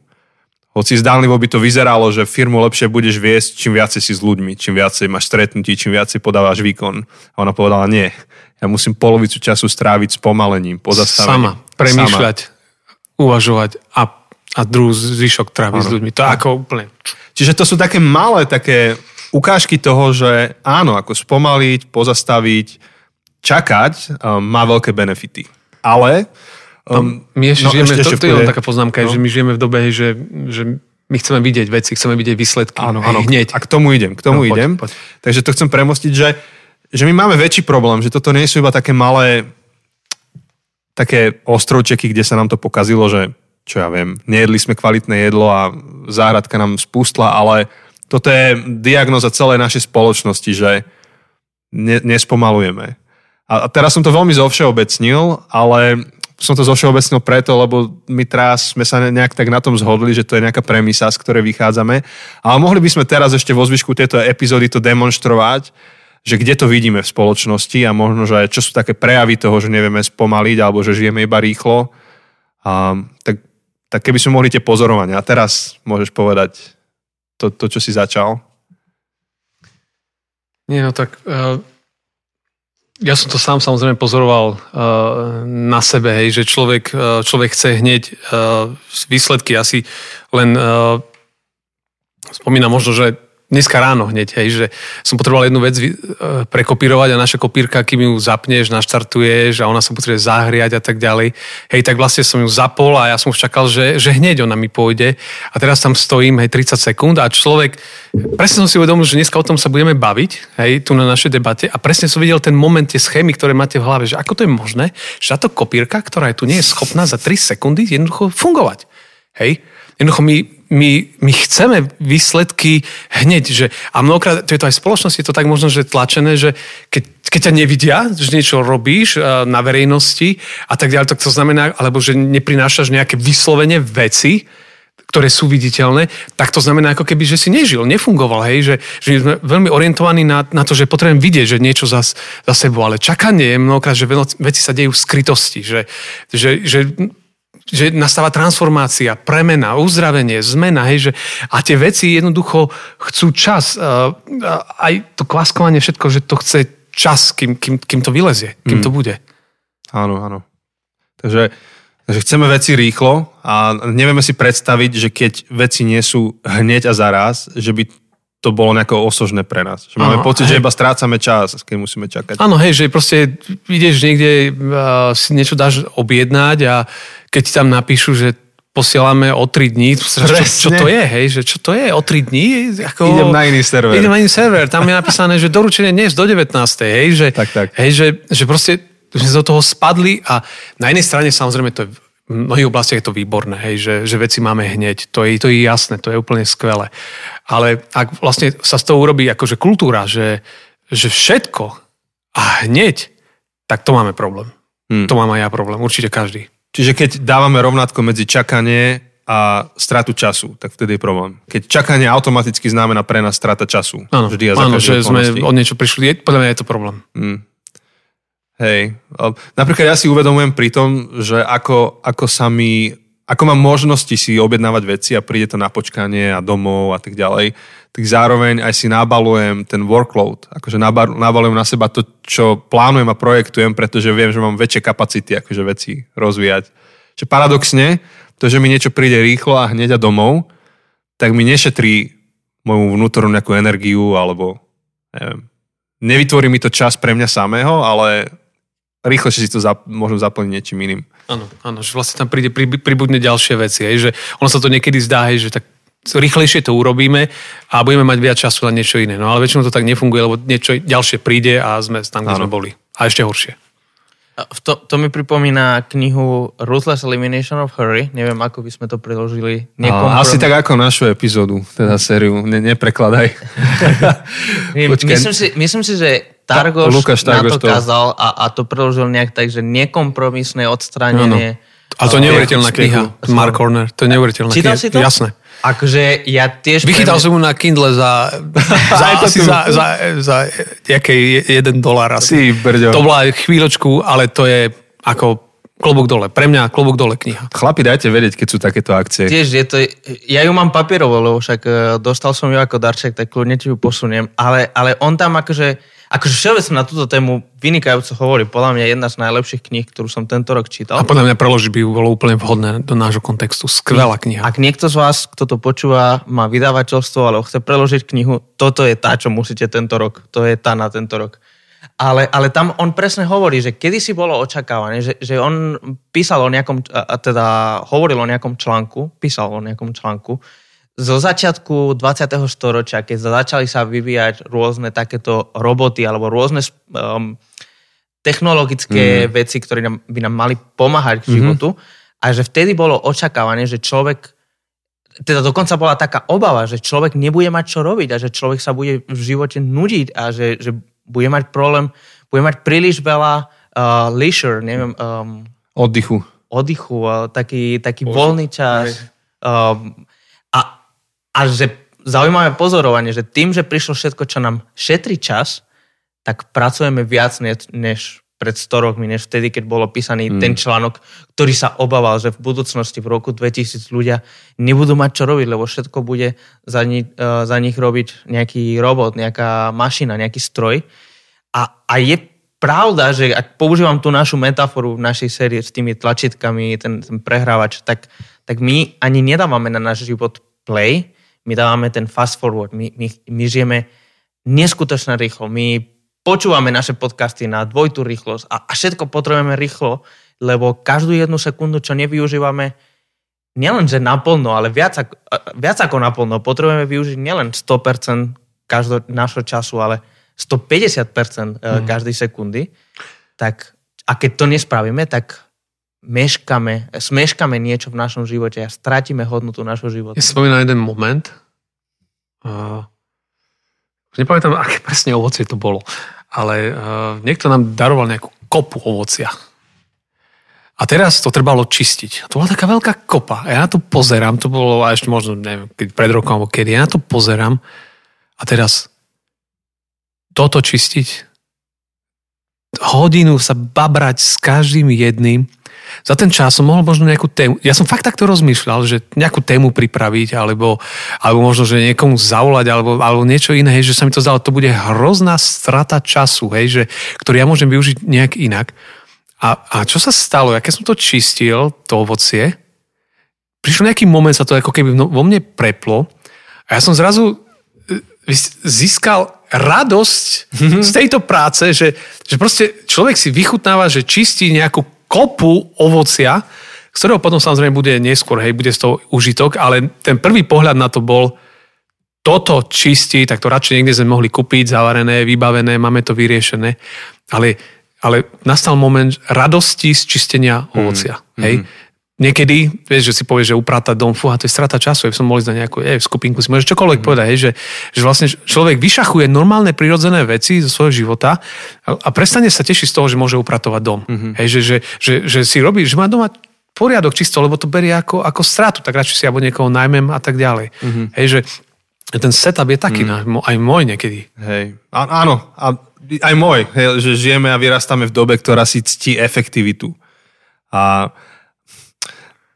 Hoci zdánlivo by to vyzeralo, že firmu lepšie budeš viesť, čím viacej si s ľuďmi, čím viacej máš stretnutí, čím viacej podávaš výkon. A ona povedala, nie, ja musím polovicu času stráviť s pomalením, pozastavením. Sama, premýšľať, Sama. uvažovať a, a druhý zvyšok tráviť s ľuďmi. To ako úplne... Čiže to sú také malé, také ukážky toho, že áno, ako spomaliť, pozastaviť, čakať um, má veľké benefity. Ale... Um, my ešte no, žijeme, ešte, to, to je len taká poznámka, no. že my žijeme v dobe, že, že my chceme vidieť veci, chceme vidieť výsledky. Áno, áno, hneď. A k tomu idem, k tomu no, idem. Poď, poď. Takže to chcem premostiť, že, že my máme väčší problém, že toto nie sú iba také malé také ostrovčeky, kde sa nám to pokazilo, že čo ja viem, nejedli sme kvalitné jedlo a záhradka nám spustla, ale toto je diagnoza celej našej spoločnosti, že ne, nespomalujeme. A teraz som to veľmi zovšeobecnil, ale som to zovšeobecnil preto, lebo my teraz sme sa nejak tak na tom zhodli, že to je nejaká premisa, z ktorej vychádzame. Ale mohli by sme teraz ešte vo zvyšku tejto epizódy to demonstrovať, že kde to vidíme v spoločnosti a možno, že čo sú také prejavy toho, že nevieme spomaliť alebo že žijeme iba rýchlo. A, tak, tak keby sme mohli tie pozorovania. A teraz môžeš povedať to, to čo si začal. Nie, no tak uh, ja som to sám samozrejme pozoroval uh, na sebe, hej, že človek, uh, človek chce hneď uh, výsledky asi len uh, spomína možno, že dneska ráno hneď, hej, že som potreboval jednu vec e, prekopírovať a naša kopírka, kým ju zapneš, naštartuješ a ona sa potrebuje zahriať a tak ďalej. Hej, tak vlastne som ju zapol a ja som už čakal, že, že hneď ona mi pôjde. A teraz tam stojím, hej, 30 sekúnd a človek, presne som si uvedomil, že dneska o tom sa budeme baviť, hej, tu na našej debate a presne som videl ten moment, tie schémy, ktoré máte v hlave, že ako to je možné, že táto kopírka, ktorá je tu, nie je schopná za 3 sekundy jednoducho fungovať. Hej, Jednoducho my, my, my chceme výsledky hneď. Že, a mnohokrát, to je to aj v spoločnosti, je to tak možno, že tlačené, že keď, keď ťa nevidia, že niečo robíš eh, na verejnosti a tak ďalej, tak to znamená, alebo že neprinášaš nejaké vyslovene veci, ktoré sú viditeľné, tak to znamená ako keby, že si nežil, nefungoval, hej, že, že sme veľmi orientovaní na, na to, že potrebujem vidieť, že niečo za, za sebou, ale čakanie je mnohokrát, že veci sa dejú v skrytosti, že, že, že že nastáva transformácia, premena, uzdravenie, zmena, hej, že, a tie veci jednoducho chcú čas. Uh, aj to kvaskovanie, všetko, že to chce čas, kým, kým, kým to vylezie, kým mm. to bude. Áno, áno. Takže, takže chceme veci rýchlo a nevieme si predstaviť, že keď veci nie sú hneď a zaraz, že by to bolo nejako osožné pre nás. Že máme ano, pocit, hej. že iba strácame čas, keď musíme čakať. Áno, hej, že proste ideš niekde, uh, si niečo dáš objednať a keď tam napíšu, že posielame o 3 dní, čo, čo to je, hej, že čo to je o 3 dní? Ako, idem na iný server. Idem na iný server, tam je napísané, že doručenie dnes do 19. Hej, že, tak, tak. Hej, že, že proste sme do toho spadli a na jednej strane samozrejme to je v mnohých oblastiach je to výborné, hej, že, že veci máme hneď. To je, to je jasné, to je úplne skvelé. Ale ak vlastne sa z toho urobí akože kultúra, že, že všetko a hneď, tak to máme problém. Hmm. To mám aj ja problém, určite každý. Čiže keď dávame rovnátko medzi čakanie a stratu času, tak vtedy je problém. Keď čakanie automaticky znamená pre nás strata času. Áno, vždy a áno že sme od niečo prišli, podľa mňa je to problém. Hmm. Hej. Napríklad ja si uvedomujem pri tom, že ako, ako sa mi ako mám možnosti si objednávať veci a príde to na počkanie a domov a tak ďalej, tak zároveň aj si nabalujem ten workload. Akože nabalujem na seba to, čo plánujem a projektujem, pretože viem, že mám väčšie kapacity akože veci rozvíjať. Že paradoxne, to, že mi niečo príde rýchlo a hneď a domov, tak mi nešetrí moju vnútornú nejakú energiu alebo neviem, nevytvorí mi to čas pre mňa samého, ale rýchlejšie si to zap- môžem zaplniť niečím iným. Áno, áno, že vlastne tam príde, pribudne ďalšie veci, hej, že ono sa to niekedy zdá, hej, že tak rýchlejšie to urobíme a budeme mať viac času na niečo iné. No ale väčšinou to tak nefunguje, lebo niečo ďalšie príde a sme tam, kde ano. sme boli. A ešte horšie. To, to mi pripomína knihu Ruthless Elimination of Hurry. Neviem, ako by sme to preložili. A, asi tak ako našu epizódu, teda sériu. Ne, neprekladaj. <laughs> <laughs> myslím, si, myslím si, že Targoš, Lukáš Targoš na to, to kázal a, a to preložil nejak tak, že nekompromisné odstránenie. A to je neuveriteľná kniha. Mark Horner. To je neuveriteľná kniha. si to? Jasné. Akože ja tiež... Vychytal som mu na Kindle za, <laughs> za, asi za, za, za jaký jeden dolar asi. Ty, to bola chvíľočku, ale to je ako klobúk dole. Pre mňa klobúk dole kniha. Chlapi, dajte vedieť, keď sú takéto akcie. Tiež je to, ja ju mám papierovo, lebo však e, dostal som ju ako darček, tak kľudne ti ju posuniem. Ale, ale on tam akože akože všeobecne na túto tému vynikajúco hovorí. Podľa mňa jedna z najlepších kníh, ktorú som tento rok čítal. A podľa mňa preložiť by bolo úplne vhodné do nášho kontextu. Skvelá kniha. Ak niekto z vás, kto to počúva, má vydavateľstvo, alebo chce preložiť knihu, toto je tá, čo musíte tento rok. To je tá na tento rok. Ale, ale tam on presne hovorí, že kedy si bolo očakávané, že, že on písal o nejakom, teda hovoril o nejakom článku, písal o nejakom článku, zo začiatku 20. storočia, keď začali sa vyvíjať rôzne takéto roboty alebo rôzne um, technologické mm. veci, ktoré nám, by nám mali pomáhať k mhm. životu, mm-hmm. a že vtedy bolo očakávané, že človek teda dokonca bola taká obava, že človek nebude mať čo robiť a že človek sa bude v živote nudiť a že, že bude mať problém, bude mať príliš veľa uh, leisure, neviem... Um, oddychu. Oddychu, uh, taký, taký voľný čas. Um, a že zaujímavé pozorovanie, že tým, že prišlo všetko, čo nám šetrí čas, tak pracujeme viac než, než pred 100 rokmi, než vtedy, keď bolo písaný mm. ten článok, ktorý sa obával, že v budúcnosti, v roku 2000 ľudia nebudú mať čo robiť, lebo všetko bude za, ni, uh, za nich robiť nejaký robot, nejaká mašina, nejaký stroj. A, a je pravda, že ak používam tú našu metaforu v našej sérii s tými tlačítkami, ten, ten prehrávač, tak, tak my ani nedávame na náš život play, my dávame ten fast forward, my, my, my žijeme neskutočne rýchlo, my počúvame naše podcasty na dvojtú rýchlosť a, a všetko potrebujeme rýchlo, lebo každú jednu sekundu, čo nevyužívame, nielen, že naplno, ale viac ako, viac ako naplno, potrebujeme využiť nielen 100% každého našho času, ale 150% mm. každej sekundy. Tak, a keď to nespravíme, tak meškame, smeškame niečo v našom živote a strátime hodnotu našho života. Ja spomínam jeden moment, uh, Nepamätám, aké presne ovocie to bolo, ale uh, niekto nám daroval nejakú kopu ovocia. A teraz to trebalo čistiť. To bola taká veľká kopa. A ja na to pozerám, to bolo a ešte možno, neviem, keď pred rokom alebo kedy. Ja na to pozerám a teraz toto čistiť, hodinu sa babrať s každým jedným, za ten čas som mohol možno nejakú tému, ja som fakt takto rozmýšľal, že nejakú tému pripraviť, alebo, alebo možno, že niekomu zavolať, alebo, alebo niečo iné, hej, že sa mi to zdalo, to bude hrozná strata času, hej, že, ktorý ja môžem využiť nejak inak. A, a čo sa stalo, ja keď som to čistil, to ovocie, prišiel nejaký moment, sa to ako keby vo mne preplo a ja som zrazu e, získal radosť z tejto práce, že, že proste človek si vychutnáva, že čistí nejakú kopu ovocia, z ktorého potom samozrejme bude neskôr, hej, bude z toho užitok, ale ten prvý pohľad na to bol, toto čistí, tak to radšej niekde sme mohli kúpiť, zavarené, vybavené, máme to vyriešené. Ale, ale nastal moment radosti z čistenia ovocia. Mm, hej? Mm. Niekedy, vieš, že si povieš, že upratať dom, fú, a to je strata času, ja som mohol ísť na nejakú je, skupinku, si môžeš čokoľvek mm. povedať, hej, že, že vlastne človek vyšachuje normálne prirodzené veci zo svojho života a, a prestane sa tešiť z toho, že môže upratovať dom. Mm-hmm. Hej, že, že, že, že, si robí, že má doma poriadok čisto, lebo to berie ako, ako stratu, tak radšej si alebo niekoho najmem a tak ďalej. Mm-hmm. Hej, že ten setup je taký, mm. aj môj niekedy. Hej, a, áno, a aj môj, hej, že žijeme a vyrastáme v dobe, ktorá si ctí efektivitu. A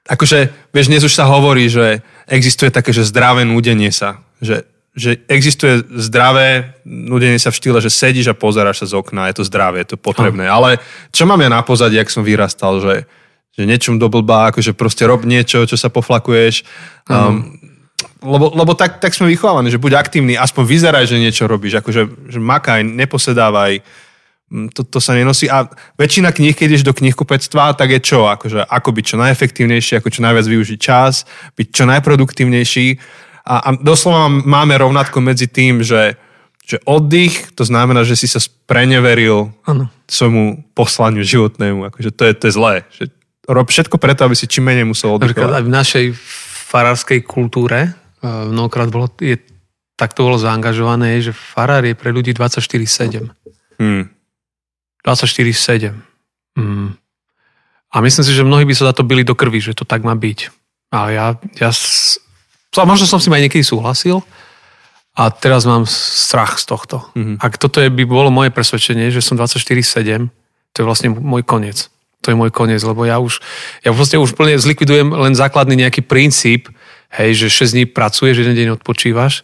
akože, vieš, dnes už sa hovorí, že existuje také, že zdravé núdenie sa. Že, že existuje zdravé núdenie sa v štýle, že sedíš a pozeráš sa z okna, je to zdravé, je to potrebné. Hm. Ale čo mám ja na pozadí, ak som vyrastal, že, že niečom do blbá, akože proste rob niečo, čo sa poflakuješ. Um, lebo, lebo tak, tak sme vychovávaní, že buď aktívny, aspoň vyzeraj, že niečo robíš, akože že makaj, neposedávaj, to, to sa nenosí. A väčšina kníh, keď ideš do knihkupectva, tak je čo? Akože, ako byť čo najefektívnejší, ako čo najviac využiť čas, byť čo najproduktívnejší. A, a doslova máme rovnatko medzi tým, že, že oddych, to znamená, že si sa preneveril ano. svojmu poslaniu životnému. Akože to je, to je zlé. Že rob všetko preto, aby si čím menej musel oddychovať. Aj v našej farárskej kultúre eh, mnohokrát bolo, je, takto bolo zaangažované, že farár je pre ľudí 24-7. Hmm. 24-7. Mm. A myslím si, že mnohí by sa za to byli do krvi, že to tak má byť. A ja, ja a možno som si aj niekedy súhlasil a teraz mám strach z tohto. Mm-hmm. Ak toto je, by bolo moje presvedčenie, že som 24-7, to je vlastne môj koniec. To je môj koniec, lebo ja už, ja vlastne už plne zlikvidujem len základný nejaký princíp, hej, že 6 dní pracuješ, jeden deň odpočívaš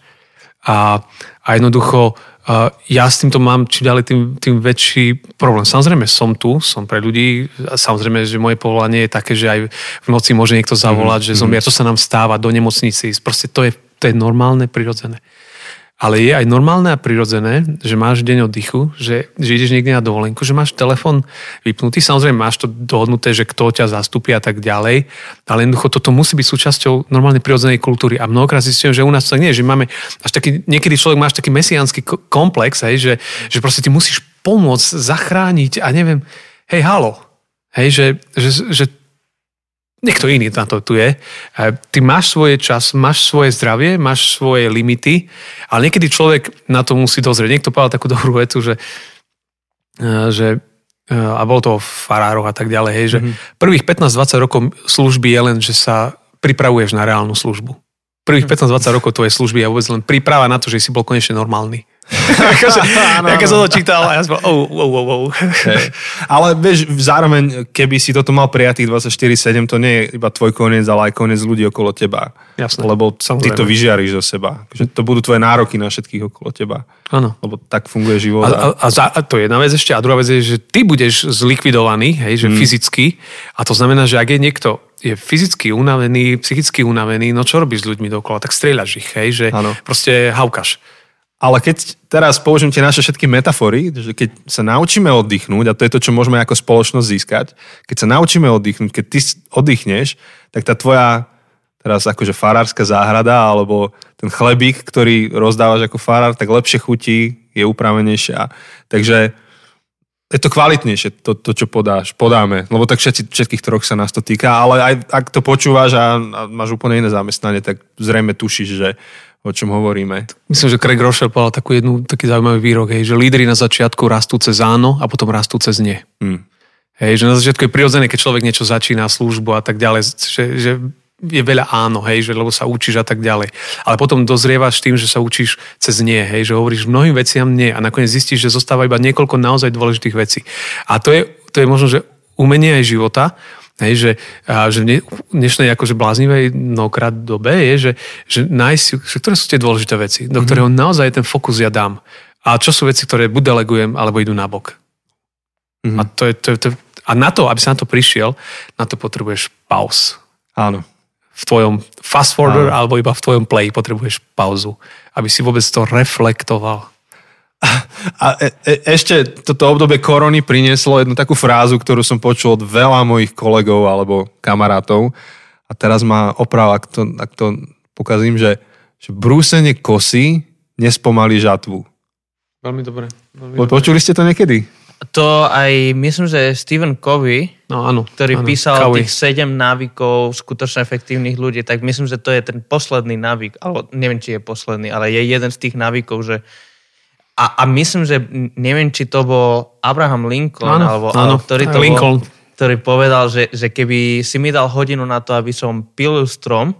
a, a jednoducho ja s týmto mám či ďalej tým, tým väčší problém. Samozrejme som tu, som pre ľudí, a samozrejme, že moje povolanie je také, že aj v noci môže niekto zavolať, mm-hmm. že zomier, to sa nám stáva do nemocnici, proste to je, to je normálne, prirodzené. Ale je aj normálne a prirodzené, že máš deň oddychu, že, že ideš niekde na dovolenku, že máš telefon vypnutý. Samozrejme máš to dohodnuté, že kto ťa zastupí a tak ďalej, ale jednoducho toto musí byť súčasťou normálnej prirodzenej kultúry. A mnohokrát zistím, že u nás to nie, že máme až taký, niekedy človek máš taký mesiánsky komplex, hej, že, že proste ty musíš pomôcť, zachrániť a neviem, hej, halo, hej, že, že, že niekto iný na to tu je. Ty máš svoje čas, máš svoje zdravie, máš svoje limity, ale niekedy človek na to musí dozrieť. Niekto povedal takú dobrú vetu, že, e, že e, a bol to v farároch a tak ďalej, hej, že mm-hmm. prvých 15-20 rokov služby je len, že sa pripravuješ na reálnu službu. Prvých 15-20 rokov tvojej služby je vôbec len príprava na to, že si bol konečne normálny akože, ja keď som to čítal a ja som oh, oh, oh, oh. Hey. Ale vieš, zároveň, keby si toto mal prijatých 24-7, to nie je iba tvoj koniec, ale aj koniec ľudí okolo teba. Jasné. Lebo Samozrejme. ty to vyžiariš zo seba. Že to budú tvoje nároky na všetkých okolo teba. Áno. Lebo tak funguje život. A, a, a, za, a to je jedna vec ešte. A druhá vec je, že ty budeš zlikvidovaný, hej, že hmm. fyzicky. A to znamená, že ak je niekto je fyzicky unavený, psychicky unavený, no čo robíš s ľuďmi dokola? Tak strieľaš ich, hej, že ano. proste haukaš. Ale keď teraz použijem tie naše všetky metafory, že keď sa naučíme oddychnúť, a to je to, čo môžeme ako spoločnosť získať, keď sa naučíme oddychnúť, keď ty oddychneš, tak tá tvoja teraz akože farárska záhrada alebo ten chlebík, ktorý rozdávaš ako farár, tak lepšie chutí, je upravenejšia. Takže je to kvalitnejšie, to, to, čo podáš, podáme. Lebo tak všetci, všetkých troch sa nás to týka, ale aj ak to počúvaš a, a máš úplne iné zamestnanie, tak zrejme tušíš, že o čom hovoríme. Myslím, že Craig Rochelle povedal takú jednu, taký zaujímavý výrok, hej, že lídry na začiatku rastú cez áno a potom rastú cez nie. Hmm. Hej, že na začiatku je prirodzené, keď človek niečo začína, službu a tak ďalej, že, že je veľa áno, hej, že lebo sa učíš a tak ďalej. Ale potom dozrievaš tým, že sa učíš cez nie, hej, že hovoríš mnohým veciam nie a nakoniec zistíš, že zostáva iba niekoľko naozaj dôležitých vecí. A to je, to je možno, že umenie aj života, Hej, že, a, že v dnešnej akože bláznivej mnohokrát dobe je, že, že nájsť, že ktoré sú tie dôležité veci, do mm-hmm. ktorého naozaj ten fokus ja dám. A čo sú veci, ktoré buď delegujem, alebo idú na bok. Mm-hmm. A, to je, to, je, to, a na to, aby sa na to prišiel, na to potrebuješ pauz. Áno. V tvojom fast forward, Áno. alebo iba v tvojom play potrebuješ pauzu. Aby si vôbec to reflektoval. A e, e, ešte toto obdobie korony prinieslo jednu takú frázu, ktorú som počul od veľa mojich kolegov alebo kamarátov. A teraz má oprav, ak to, ak to pokazím, že, že brúsenie kosy nespomalí žatvu. Veľmi dobre. Veľmi po, Počuli ste to niekedy? To aj, myslím, že Stephen Covey, no, áno, ktorý áno, písal Covey. tých 7 návykov skutočne efektívnych ľudí, tak myslím, že to je ten posledný návyk, alebo neviem, či je posledný, ale je jeden z tých návykov, že a, a myslím, že neviem, či to bol Abraham Lincoln, áno, alebo, áno, ktorý to Lincoln. Bol, ktorý povedal, že, že keby si mi dal hodinu na to, aby som pilil strom,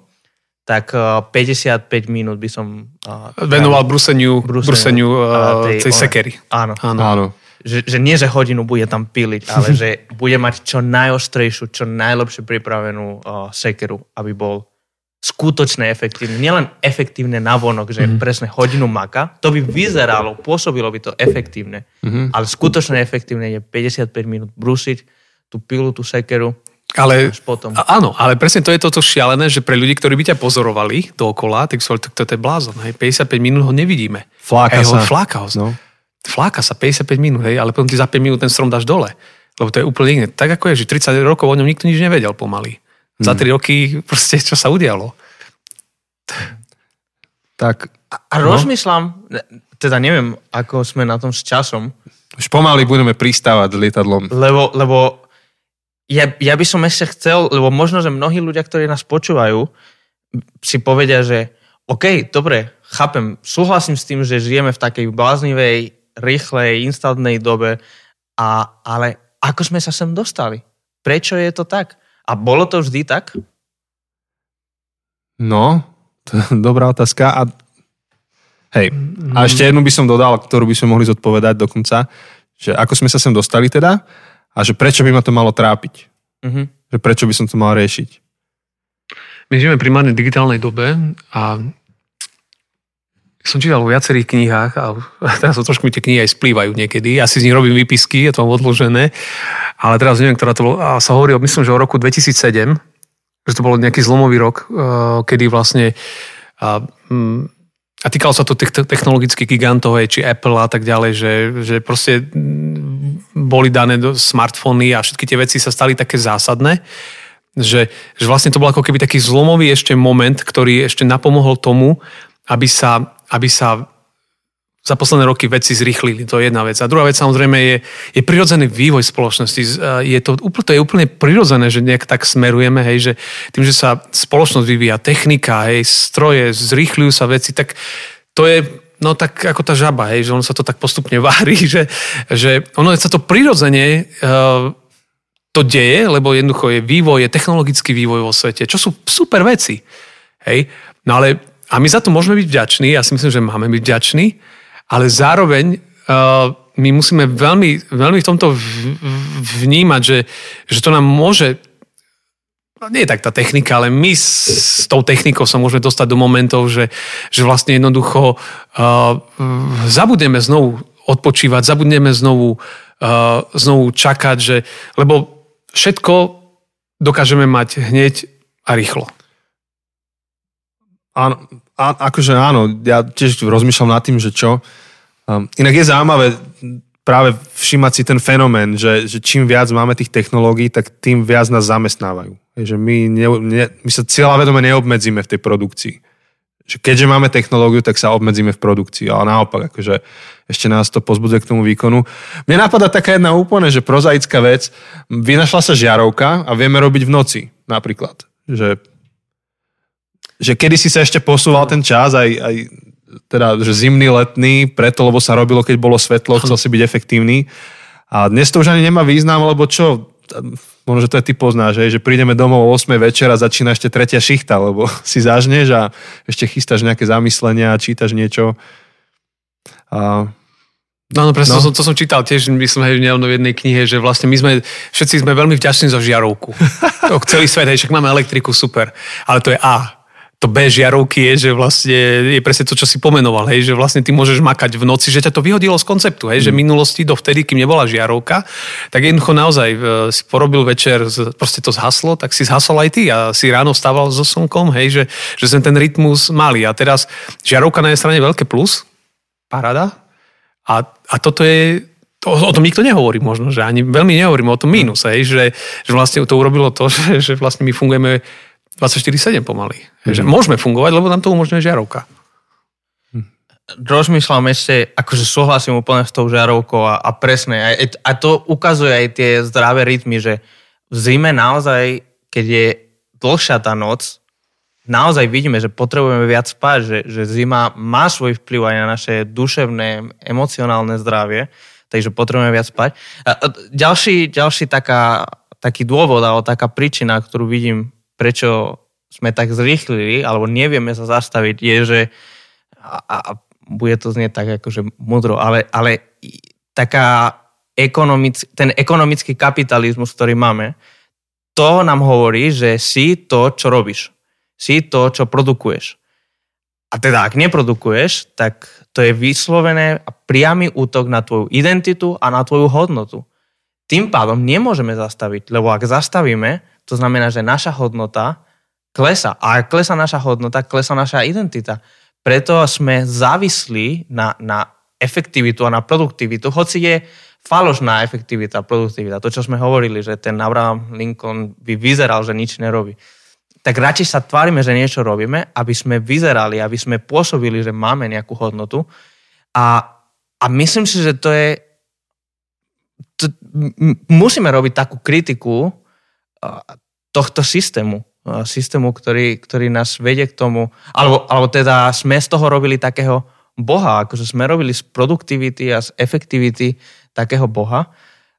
tak uh, 55 minút by som... Uh, Venoval bruseniu, bruseniu, bruseniu uh, tej, tej sekery. Áno. áno. áno. Že, že nie, že hodinu bude tam piliť, ale <laughs> že bude mať čo najostrejšiu, čo najlepšie pripravenú uh, sekeru, aby bol skutočne efektívne. Nielen efektívne navonok, že mm-hmm. presne hodinu maka, to by vyzeralo, pôsobilo by to efektívne, mm-hmm. ale skutočne efektívne je 55 minút brúsiť tú pilu, tú sekeru, ale, potom. áno, ale presne to je toto šialené, že pre ľudí, ktorí by ťa pozorovali dookola, tak sú, to, to je blázon. Hej, 55 minút ho nevidíme. Fláka hej, sa. Ho, fláka ho. No. Fláka sa 55 minút, hej, ale potom ty za 5 minút ten strom dáš dole. Lebo to je úplne iné. Tak ako je, že 30 rokov o ňom nikto nič nevedel pomaly. Hmm. Za 3 roky proste čo sa udialo. Tak, a, a no. rozmýšľam, teda neviem, ako sme na tom s časom. Už pomaly budeme pristávať lietadlom. Lebo, lebo ja, ja by som ešte chcel, lebo možno, že mnohí ľudia, ktorí nás počúvajú, si povedia, že OK, dobre, chápem, súhlasím s tým, že žijeme v takej bláznivej, rýchlej, instantnej dobe, a, ale ako sme sa sem dostali? Prečo je to tak? A bolo to vždy tak? No, to je <laughs> dobrá otázka. A, hej, a ešte jednu by som dodal, ktorú by sme mohli zodpovedať dokonca, že ako sme sa sem dostali teda a že prečo by ma to malo trápiť. Mm-hmm. Že prečo by som to mal riešiť. My žijeme primárne v digitálnej dobe a som čítal vo viacerých knihách a <laughs> teraz so trošku mi tie knihy aj splývajú niekedy. Ja si z nich robím výpisky, je to mám odložené, ale teraz neviem, ktorá to bolo. A sa hovorí, myslím, že o roku 2007, že to bol nejaký zlomový rok, eh, kedy vlastne a týkalo sa to tých technologických gigantov, či Apple a tak ďalej, že, že proste boli dané do smartfóny a všetky tie veci sa stali také zásadné, že, že vlastne to bol ako keby taký zlomový ešte moment, ktorý ešte napomohol tomu, aby sa, aby sa za posledné roky veci zrýchlili, to je jedna vec. A druhá vec samozrejme je, je prirodzený vývoj spoločnosti. Je to, to je úplne prirodzené, že nejak tak smerujeme, hej, že tým, že sa spoločnosť vyvíja, technika, hej, stroje, zrýchľujú sa veci, tak to je no tak ako tá žaba, hej, že ono sa to tak postupne <laughs> vári, že, že ono sa to prirodzene uh, to deje, lebo jednoducho je vývoj, je technologický vývoj vo svete, čo sú super veci. Hej? No ale, a my za to môžeme byť vďační, ja si myslím, že máme byť vďační, ale zároveň uh, my musíme veľmi, veľmi v tomto vnímať, že, že to nám môže no nie je tak tá technika, ale my s, s tou technikou sa môžeme dostať do momentov, že, že vlastne jednoducho uh, zabudneme znovu odpočívať, zabudneme znovu, uh, znovu čakať, že, lebo všetko dokážeme mať hneď a rýchlo. Áno, a, akože áno, ja tiež rozmýšľam nad tým, že čo. Um, inak je zaujímavé práve všímať si ten fenomén, že, že čím viac máme tých technológií, tak tým viac nás zamestnávajú. Že my, ne, ne, my sa vedome neobmedzíme v tej produkcii. Že keďže máme technológiu, tak sa obmedzíme v produkcii. Ale naopak, akože ešte nás to pozbudzuje k tomu výkonu. Mne napadá taká jedna úplne, že prozaická vec. Vynašla sa žiarovka a vieme robiť v noci napríklad. Že že kedy si sa ešte posúval ten čas, aj, aj teda, že zimný, letný, preto, lebo sa robilo, keď bolo svetlo, chcel si byť efektívny. A dnes to už ani nemá význam, lebo čo, možno, že to aj ty poznáš, že prídeme domov o 8 večer a začína ešte tretia šichta, lebo <laughs> si zažneš a ešte chystáš nejaké zamyslenia a čítaš niečo. A No, no presne, no. To, som, to som čítal tiež, myslím, že v jednej knihe, že vlastne my sme, všetci sme veľmi vďační za žiarovku. <laughs> to, celý svet, hej, však máme elektriku, super. Ale to je A to B žiarovky je, že vlastne je presne to, čo si pomenoval, hej, že vlastne ty môžeš makať v noci, že ťa to vyhodilo z konceptu, hej, mm. že minulosti dovtedy, kým nebola žiarovka, tak jednoducho naozaj e, si porobil večer, proste to zhaslo, tak si zhasol aj ty a si ráno stával so slnkom, hej, že, že sme ten rytmus mali. A teraz žiarovka na jednej strane veľké plus, parada, a, a toto je, to, o tom nikto nehovorí možno, že ani veľmi nehovoríme o tom mínus, hej, že, že vlastne to urobilo to, <laughs> že, že vlastne my fungujeme 24-7 pomaly. Mm. Že môžeme fungovať, lebo nám to umožňuje žiarovka. Hm. Rozmýšľam ešte, akože súhlasím úplne s tou žiarovkou a, a presne. A, a to ukazuje aj tie zdravé rytmy, že v zime naozaj, keď je dlhšia tá noc, naozaj vidíme, že potrebujeme viac spať, že, že zima má svoj vplyv aj na naše duševné, emocionálne zdravie, takže potrebujeme viac spať. A, a ďalší, ďalší taká, taký dôvod, alebo taká príčina, ktorú vidím prečo sme tak zrýchlili, alebo nevieme sa zastaviť, je, že a, a bude to znieť tak akože mudro, ale, ale taká ekonomic, ten ekonomický kapitalizmus, ktorý máme, to nám hovorí, že si to, čo robíš. Si to, čo produkuješ. A teda, ak neprodukuješ, tak to je vyslovené a priamy útok na tvoju identitu a na tvoju hodnotu. Tým pádom nemôžeme zastaviť, lebo ak zastavíme, to znamená, že naša hodnota klesa. A ak klesa naša hodnota, klesa naša identita. Preto sme závislí na, na efektivitu a na produktivitu, hoci je falošná efektivita produktivita. To, čo sme hovorili, že ten Abraham Lincoln by vyzeral, že nič nerobí. Tak radšej sa tvárime, že niečo robíme, aby sme vyzerali, aby sme pôsobili, že máme nejakú hodnotu. A, a myslím si, že to je... To, musíme robiť takú kritiku tohto systému. Systému, ktorý, ktorý nás vedie k tomu, alebo, alebo teda sme z toho robili takého boha, akože sme robili z produktivity a z efektivity takého boha,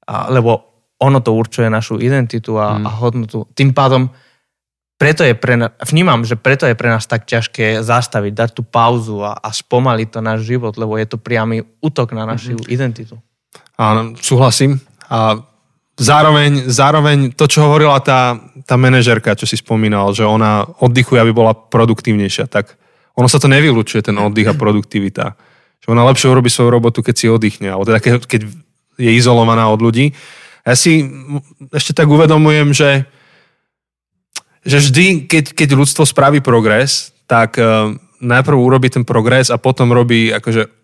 a, lebo ono to určuje našu identitu a, mm. a hodnotu. Tým pádom preto je pre nás, vnímam, že preto je pre nás tak ťažké zastaviť, dať tú pauzu a, a spomaliť to náš život, lebo je to priamy útok na našu mm-hmm. identitu. Áno, súhlasím. A zároveň, zároveň to, čo hovorila tá, tá manažerka, čo si spomínal, že ona oddychuje, aby bola produktívnejšia, tak ono sa to nevylučuje, ten oddych a produktivita. Že ona lepšie urobí svoju robotu, keď si oddychne, alebo teda keď, keď je izolovaná od ľudí. Ja si ešte tak uvedomujem, že, že vždy, keď, keď ľudstvo spraví progres, tak uh, najprv urobí ten progres a potom robí akože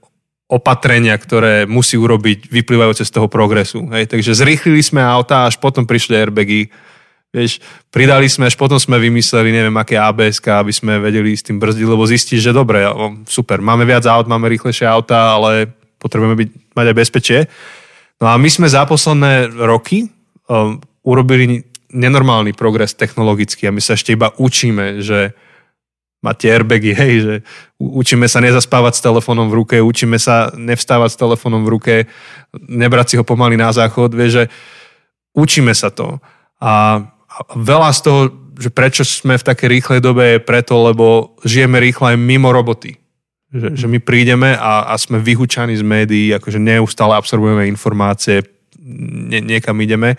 opatrenia, ktoré musí urobiť vyplývajúce z toho progresu. Hej? Takže zrýchlili sme auta, až potom prišli airbagy. Vieš, pridali sme, až potom sme vymysleli, neviem, aké ABS, aby sme vedeli s tým brzdiť, lebo zistíš, že dobre, super, máme viac aut, máme rýchlejšie auta, ale potrebujeme byť, mať aj bezpečie. No a my sme za posledné roky um, urobili nenormálny progres technologický a my sa ešte iba učíme, že máte airbagy, <laughs> hej, že učíme sa nezaspávať s telefónom v ruke, učíme sa nevstávať s telefónom v ruke, nebrať si ho pomaly na záchod, vieš, že učíme sa to. A veľa z toho, že prečo sme v takej rýchlej dobe je preto, lebo žijeme rýchlo aj mimo roboty. Že, že my prídeme a, a sme vyhúčaní z médií, akože neustále absorbujeme informácie, nie, niekam ideme.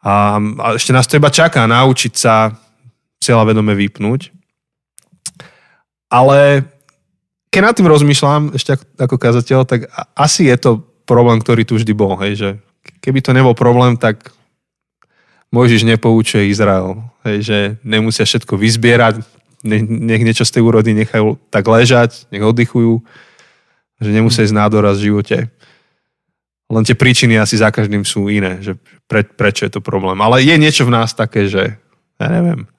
A, a ešte nás to iba čaká naučiť sa vedome vypnúť ale keď nad tým rozmýšľam, ešte ako, ako kazateľ, tak asi je to problém, ktorý tu vždy bol. Hej, že keby to nebol problém, tak Mojžiš nepoučuje Izrael. Hej, že nemusia všetko vyzbierať, nech niečo z tej úrody nechajú tak ležať, nech oddychujú, že nemusia ísť nádoraz v živote. Len tie príčiny asi za každým sú iné, že pre, prečo je to problém. Ale je niečo v nás také, že ja neviem,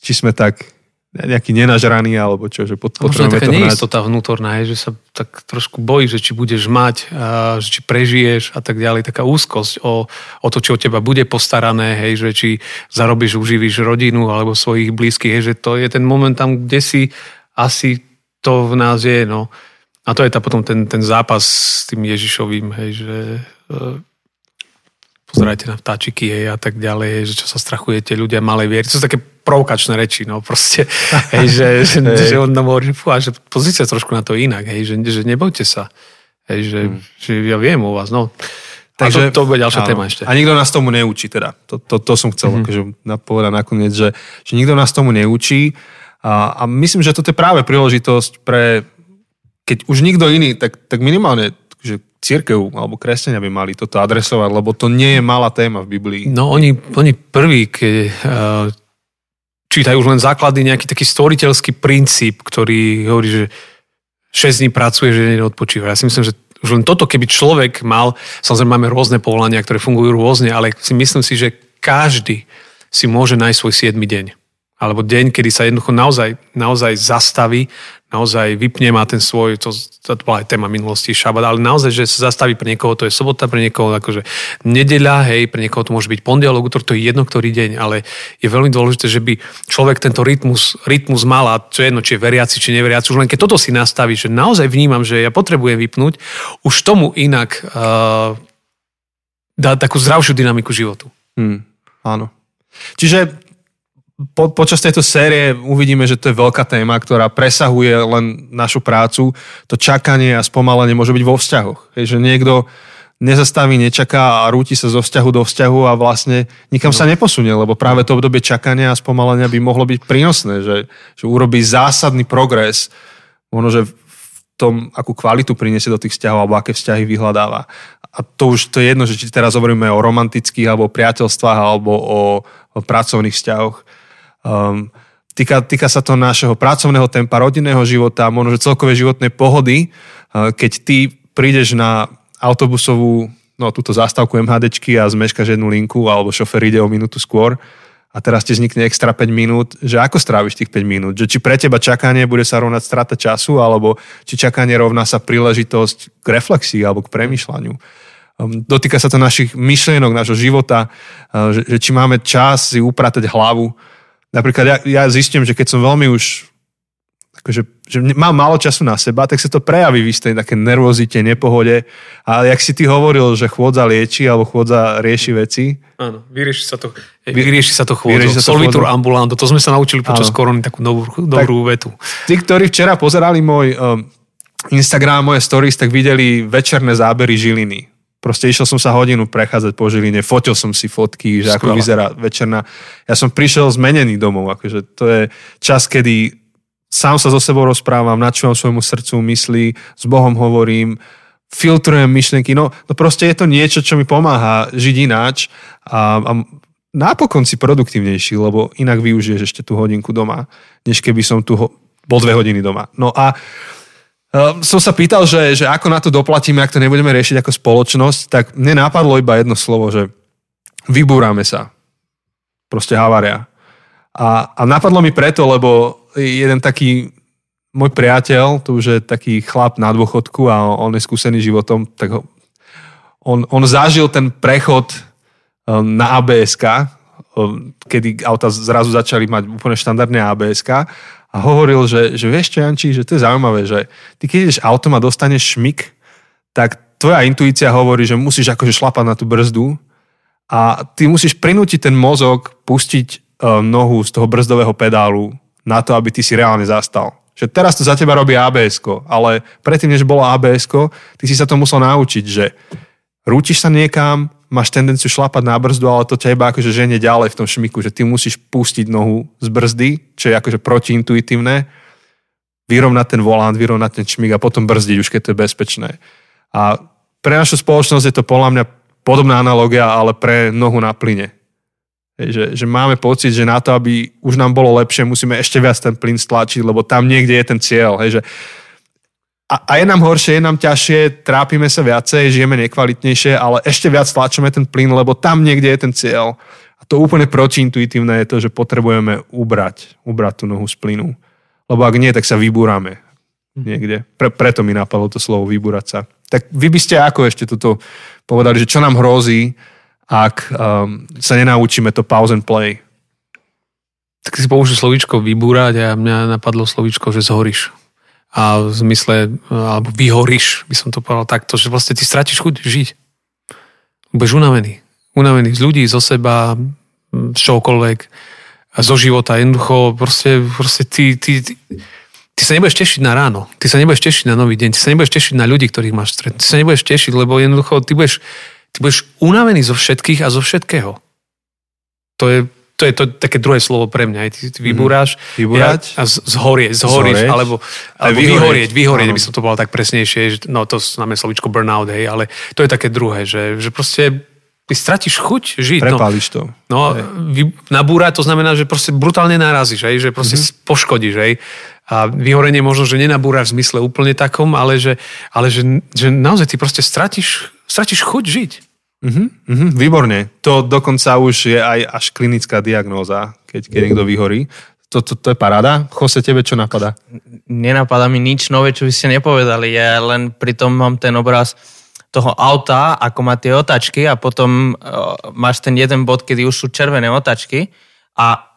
či sme tak nejaký nenažraný alebo čo, že pod, potrebujeme taká to neistota vnútorná, je, že sa tak trošku bojí, že či budeš mať, a, že či prežiješ a tak ďalej, taká úzkosť o, o to, čo o teba bude postarané, hej, že či zarobíš, uživíš rodinu alebo svojich blízkych, hej, že to je ten moment tam, kde si asi to v nás je, no. A to je tá potom ten, ten zápas s tým Ježišovým, hej, že e, pozerajte na vtáčiky hej, a tak ďalej, že čo sa strachujete ľudia malej viery. To sú také provokačné reči, no proste, <laughs> hej, že, že, hej. že on nám hovorí, fúha, že pozrite trošku na to inak, hej, že, že nebojte sa, hej, že, hmm. že ja viem o vás, no. Takže, a to, to bude ďalšia áno. téma ešte. A nikto nás tomu neučí teda. To, to, to som chcel mm-hmm. akože povedať nakoniec, že, že nikto nás tomu neučí a, a myslím, že toto je práve príležitosť pre, keď už nikto iný, tak, tak minimálne že církev alebo kresťania by mali toto adresovať, lebo to nie je malá téma v Biblii. No oni, oni prví, keď uh, čítajú už len základy, nejaký taký stvoriteľský princíp, ktorý hovorí, že 6 dní pracuje, že neodpočíva. Ja si myslím, že už len toto, keby človek mal, samozrejme máme rôzne povolania, ktoré fungujú rôzne, ale si myslím si, že každý si môže nájsť svoj 7 deň alebo deň, kedy sa jednoducho naozaj, naozaj zastaví, naozaj vypne má ten svoj, to, to bola aj téma minulosti, šabat, ale naozaj, že sa zastaví pre niekoho, to je sobota, pre niekoho akože nedeľa, hej, pre niekoho to môže byť pondelok, útor, to je jedno ktorý deň, ale je veľmi dôležité, že by človek tento rytmus, rytmus mal a čo je jedno, či je veriaci, či neveriaci, už len keď toto si nastaví, že naozaj vnímam, že ja potrebujem vypnúť, už tomu inak uh, dá takú zdravšiu dynamiku životu. Hmm, áno. Čiže po, počas tejto série uvidíme, že to je veľká téma, ktorá presahuje len našu prácu. To čakanie a spomalenie môže byť vo vzťahoch. Hej, že niekto nezastaví, nečaká a rúti sa zo vzťahu do vzťahu a vlastne nikam no. sa neposunie, lebo práve to obdobie čakania a spomalenia by mohlo byť prínosné, že, že urobí zásadný progres, možno, že v tom, akú kvalitu priniesie do tých vzťahov alebo aké vzťahy vyhľadáva. A to už to je jedno, že či teraz hovoríme o romantických alebo priateľstvách alebo o, o pracovných vzťahoch Um, týka, týka sa to našeho pracovného tempa, rodinného života, možno že celkovej životnej pohody. Uh, keď ty prídeš na autobusovú, no túto zástavku MHDčky a zmeškaš jednu linku alebo šofer ide o minútu skôr a teraz ti vznikne extra 5 minút, že ako stráviš tých 5 minút? Že či pre teba čakanie bude sa rovnať strata času, alebo či čakanie rovná sa príležitosť k reflexii alebo k premyšľaniu. Um, dotýka sa to našich myšlienok, nášho života, uh, že, že či máme čas si upratať hlavu, Napríklad ja, ja zistím, že keď som veľmi už akože, že mám málo času na seba, tak sa to prejaví v istej také nervozite, nepohode. Ale jak si ty hovoril, že chôdza lieči alebo chôdza rieši veci. Áno, vyrieši sa to, vyrieši sa to chôdzo. Solvitur ambulanto, to sme sa naučili počas korony, takú dobrú, dobrú tak, vetu. Tí, ktorí včera pozerali môj um, Instagram, moje stories, tak videli večerné zábery Žiliny Proste išiel som sa hodinu prechádzať po Žiline, fotil som si fotky, že ako vyzerá večerná. Ja som prišiel zmenený domov, akože to je čas, kedy sám sa so sebou rozprávam, načúvam svojmu srdcu, mysli, s Bohom hovorím, filtrujem myšlenky, no, no proste je to niečo, čo mi pomáha žiť ináč a, a napokon si produktívnejší, lebo inak využiješ ešte tú hodinku doma, než keby som tu bol dve hodiny doma. No a uh, som sa pýtal, že, že ako na to doplatíme, ak to nebudeme riešiť ako spoločnosť, tak mne napadlo iba jedno slovo, že vybúrame sa. Proste havária. A, a napadlo mi preto, lebo jeden taký môj priateľ, to už je taký chlap na dôchodku a on je skúsený životom, tak ho, on, on zažil ten prechod um, na abs um, kedy auta zrazu začali mať úplne štandardné abs a hovoril, že, že vieš čo, Janči, že to je zaujímavé, že ty keď ideš autom a dostaneš šmik, tak tvoja intuícia hovorí, že musíš akože šlapať na tú brzdu a ty musíš prinútiť ten mozog pustiť um, nohu z toho brzdového pedálu na to, aby ty si reálne zastal. Že teraz to za teba robí abs ale predtým, než bolo abs ty si sa to musel naučiť, že rútiš sa niekam, máš tendenciu šlapať na brzdu, ale to ťa iba akože ženie ďalej v tom šmiku, že ty musíš pustiť nohu z brzdy, čo je akože protiintuitívne, vyrovnať ten volant, vyrovnať ten šmik a potom brzdiť, už keď to je bezpečné. A pre našu spoločnosť je to podľa mňa podobná analogia, ale pre nohu na plyne. Že, že máme pocit, že na to, aby už nám bolo lepšie, musíme ešte viac ten plyn stlačiť, lebo tam niekde je ten cieľ. Hej, že a, a je nám horšie, je nám ťažšie, trápime sa viacej, žijeme nekvalitnejšie, ale ešte viac tlačíme ten plyn, lebo tam niekde je ten cieľ. A to úplne protiintuitívne je to, že potrebujeme ubrať, ubrať tú nohu z plynu. Lebo ak nie, tak sa vybúrame niekde. Pre, preto mi napadlo to slovo vybúrať sa. Tak vy by ste ako ešte toto povedali, že čo nám hrozí, ak um, sa nenaučíme to pause and play. Tak si použil slovíčko vybúrať a mňa napadlo slovíčko, že zhoríš. A v zmysle, alebo vyhoríš, by som to povedal takto, že vlastne ty stratíš chuť žiť. Budeš unavený. Unavený z ľudí, zo seba, z čokoľvek, zo života. Jednoducho, proste, proste ty, ty, ty, ty sa nebudeš tešiť na ráno. Ty sa nebudeš tešiť na nový deň. Ty sa nebudeš tešiť na ľudí, ktorých máš stretnúť. Ty sa nebudeš tešiť, lebo jednoducho ty budeš Ty budeš unavený zo všetkých a zo všetkého. To je, to je to také druhé slovo pre mňa. Ty, ty vybúráš mm, vybúrať ja, a zhorieť, zhoríš, alebo, alebo vyhorieť, vyhorieť, by som to povedal tak presnejšie. Že, no to znamená slovičko burnout, hej, ale to je také druhé, že, že proste ty stratíš chuť žiť. No. Prepáliš no. to. No, vy, nabúrať to znamená, že proste brutálne narazíš, hej, že proste mm-hmm. poškodíš. Hej. A vyhorenie možno, že nenabúraš v zmysle úplne takom, ale že, ale že, že naozaj ty proste stratíš, stratíš chuť žiť. Uh-huh, uh-huh, výborne. To dokonca už je aj až klinická diagnóza, keď, keď niekto vyhorí. To, to, to je paráda. Chose, tebe čo napadá? Nenapadá mi nič nové, čo by ste nepovedali. Ja len pritom mám ten obraz toho auta, ako má tie otačky a potom uh, máš ten jeden bod, kedy už sú červené otačky a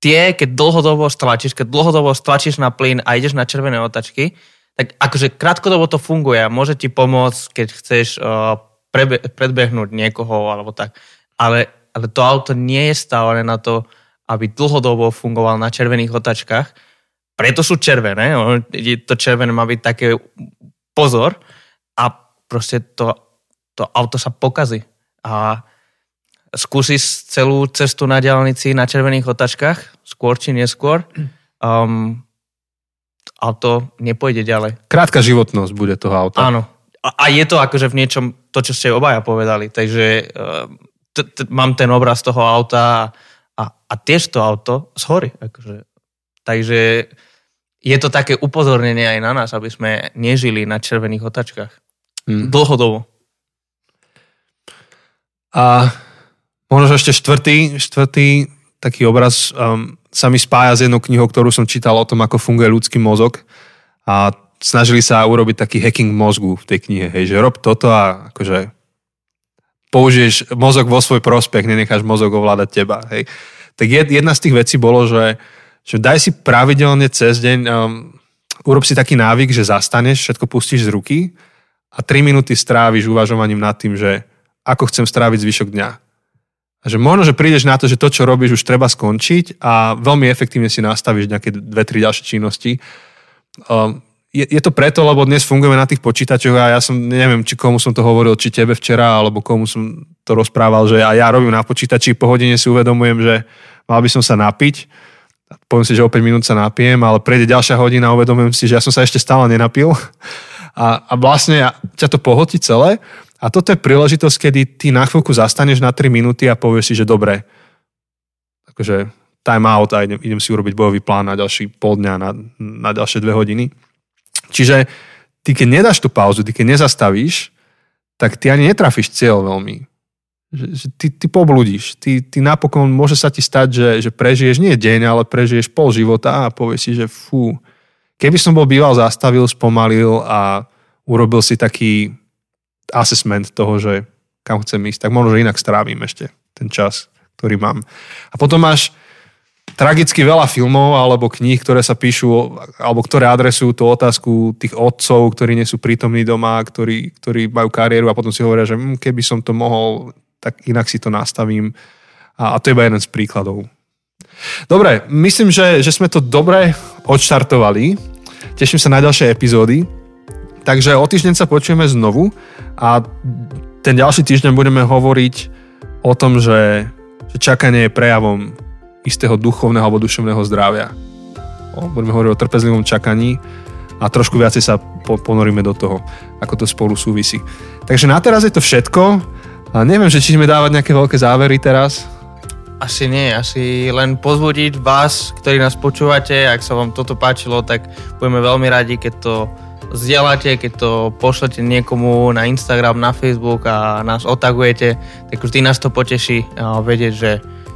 tie, keď dlhodobo stlačíš, keď dlhodobo stlačíš na plyn a ideš na červené otačky, tak akože krátkodobo to funguje a môže ti pomôcť, keď chceš uh, prebe- predbehnúť niekoho alebo tak. Ale, ale to auto nie je stávané na to, aby dlhodobo fungoval na červených otačkách. Preto sú červené. To červené má byť také pozor a proste to, to auto sa pokazí. A skúsiš celú cestu na diálnici na červených otačkách, skôr či neskôr, um, auto nepôjde ďalej. Krátka životnosť bude toho auta. Áno. A, a je to akože v niečom to, čo ste obaja povedali. Takže uh, t- t- mám ten obraz toho auta a, a tiež to auto zhorí. Akože. Takže je to také upozornenie aj na nás, aby sme nežili na červených otačkách. Hmm. Dlhodobo. A Možno ešte štvrtý, štvrtý taký obraz um, sa mi spája s jednou knihou, ktorú som čítal o tom, ako funguje ľudský mozog. A snažili sa urobiť taký hacking mozgu v tej knihe. Hej, že rob toto a akože použiješ mozog vo svoj prospech, nenecháš mozog ovládať teba. Hej. Tak jedna z tých vecí bolo, že, že daj si pravidelne cez deň, um, urob si taký návyk, že zastaneš, všetko pustíš z ruky a 3 minúty stráviš uvažovaním nad tým, že ako chcem stráviť zvyšok dňa a že možno, že prídeš na to, že to, čo robíš, už treba skončiť a veľmi efektívne si nastavíš nejaké dve, tri ďalšie činnosti. Um, je, je to preto, lebo dnes fungujeme na tých počítačoch a ja som, neviem, či komu som to hovoril, či tebe včera, alebo komu som to rozprával, že a ja robím na počítači, po hodine si uvedomujem, že mal by som sa napiť, poviem si, že o 5 minút sa napijem, ale prejde ďalšia hodina a uvedomujem si, že ja som sa ešte stále nenapil. A, a vlastne ja, ťa to pohotí celé. A toto je príležitosť, kedy ty na chvíľku zastaneš na 3 minúty a povieš si, že dobre, akože time out a idem, idem si urobiť bojový plán na ďalší pol dňa, na, na ďalšie dve hodiny. Čiže ty keď nedáš tú pauzu, ty keď nezastavíš, tak ty ani netrafíš cieľ veľmi. Že, že ty, ty pobludíš. Ty, ty napokon môže sa ti stať, že, že prežiješ nie deň, ale prežiješ pol života a povieš si, že fú, keby som bol býval zastavil, spomalil a urobil si taký assessment toho, že kam chcem ísť, tak možno, že inak strávim ešte ten čas, ktorý mám. A potom máš tragicky veľa filmov alebo kníh, ktoré sa píšu, alebo ktoré adresujú tú otázku tých otcov, ktorí nie sú prítomní doma, ktorí, ktorí majú kariéru a potom si hovoria, že hm, keby som to mohol, tak inak si to nastavím. A, a to je iba jeden z príkladov. Dobre, myslím, že, že sme to dobre odštartovali. Teším sa na ďalšie epizódy. Takže o týždeň sa počujeme znovu a ten ďalší týždeň budeme hovoriť o tom, že, že čakanie je prejavom istého duchovného alebo duševného zdravia. O, budeme hovoriť o trpezlivom čakaní a trošku viacej sa po, ponoríme do toho, ako to spolu súvisí. Takže na teraz je to všetko. A neviem, že či sme dávať nejaké veľké závery teraz. Asi nie, asi len pozbudiť vás, ktorí nás počúvate, ak sa vám toto páčilo, tak budeme veľmi radi, keď to zdieľate, keď to pošlete niekomu na Instagram, na Facebook a nás otagujete, tak vždy nás to poteší vedieť, že,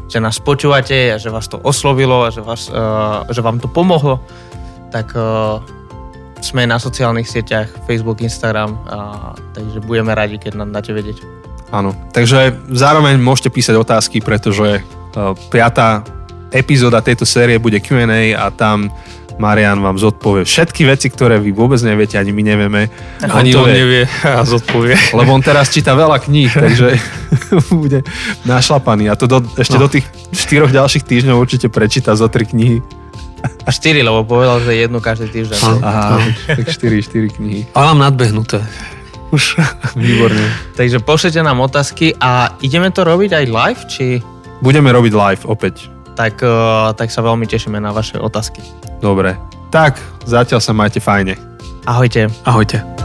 že nás počúvate a že vás to oslovilo a že, vás, uh, že vám to pomohlo. Tak uh, sme na sociálnych sieťach Facebook, Instagram, uh, takže budeme radi, keď nám dáte vedieť. Áno, takže zároveň môžete písať otázky, pretože uh, piatá epizóda tejto série bude Q&A a tam Marian vám zodpovie všetky veci, ktoré vy vôbec neviete, ani my nevieme. Ani on, on nevie a zodpovie. Lebo on teraz číta veľa kníh, <laughs> takže <laughs> bude našlapaný. A to do, ešte no. do tých štyroch ďalších týždňov určite prečíta zo tri knihy. A štyri, lebo povedal, že jednu každý týždeň. Aha, tak štyri, štyri knihy. A mám nadbehnuté. Už. <laughs> Výborne. Takže pošlete nám otázky a ideme to robiť aj live, či... Budeme robiť live opäť tak, eh, tak sa veľmi tešíme na vaše otázky. Dobre, tak zatiaľ sa majte fajne. Ahojte. Ahojte.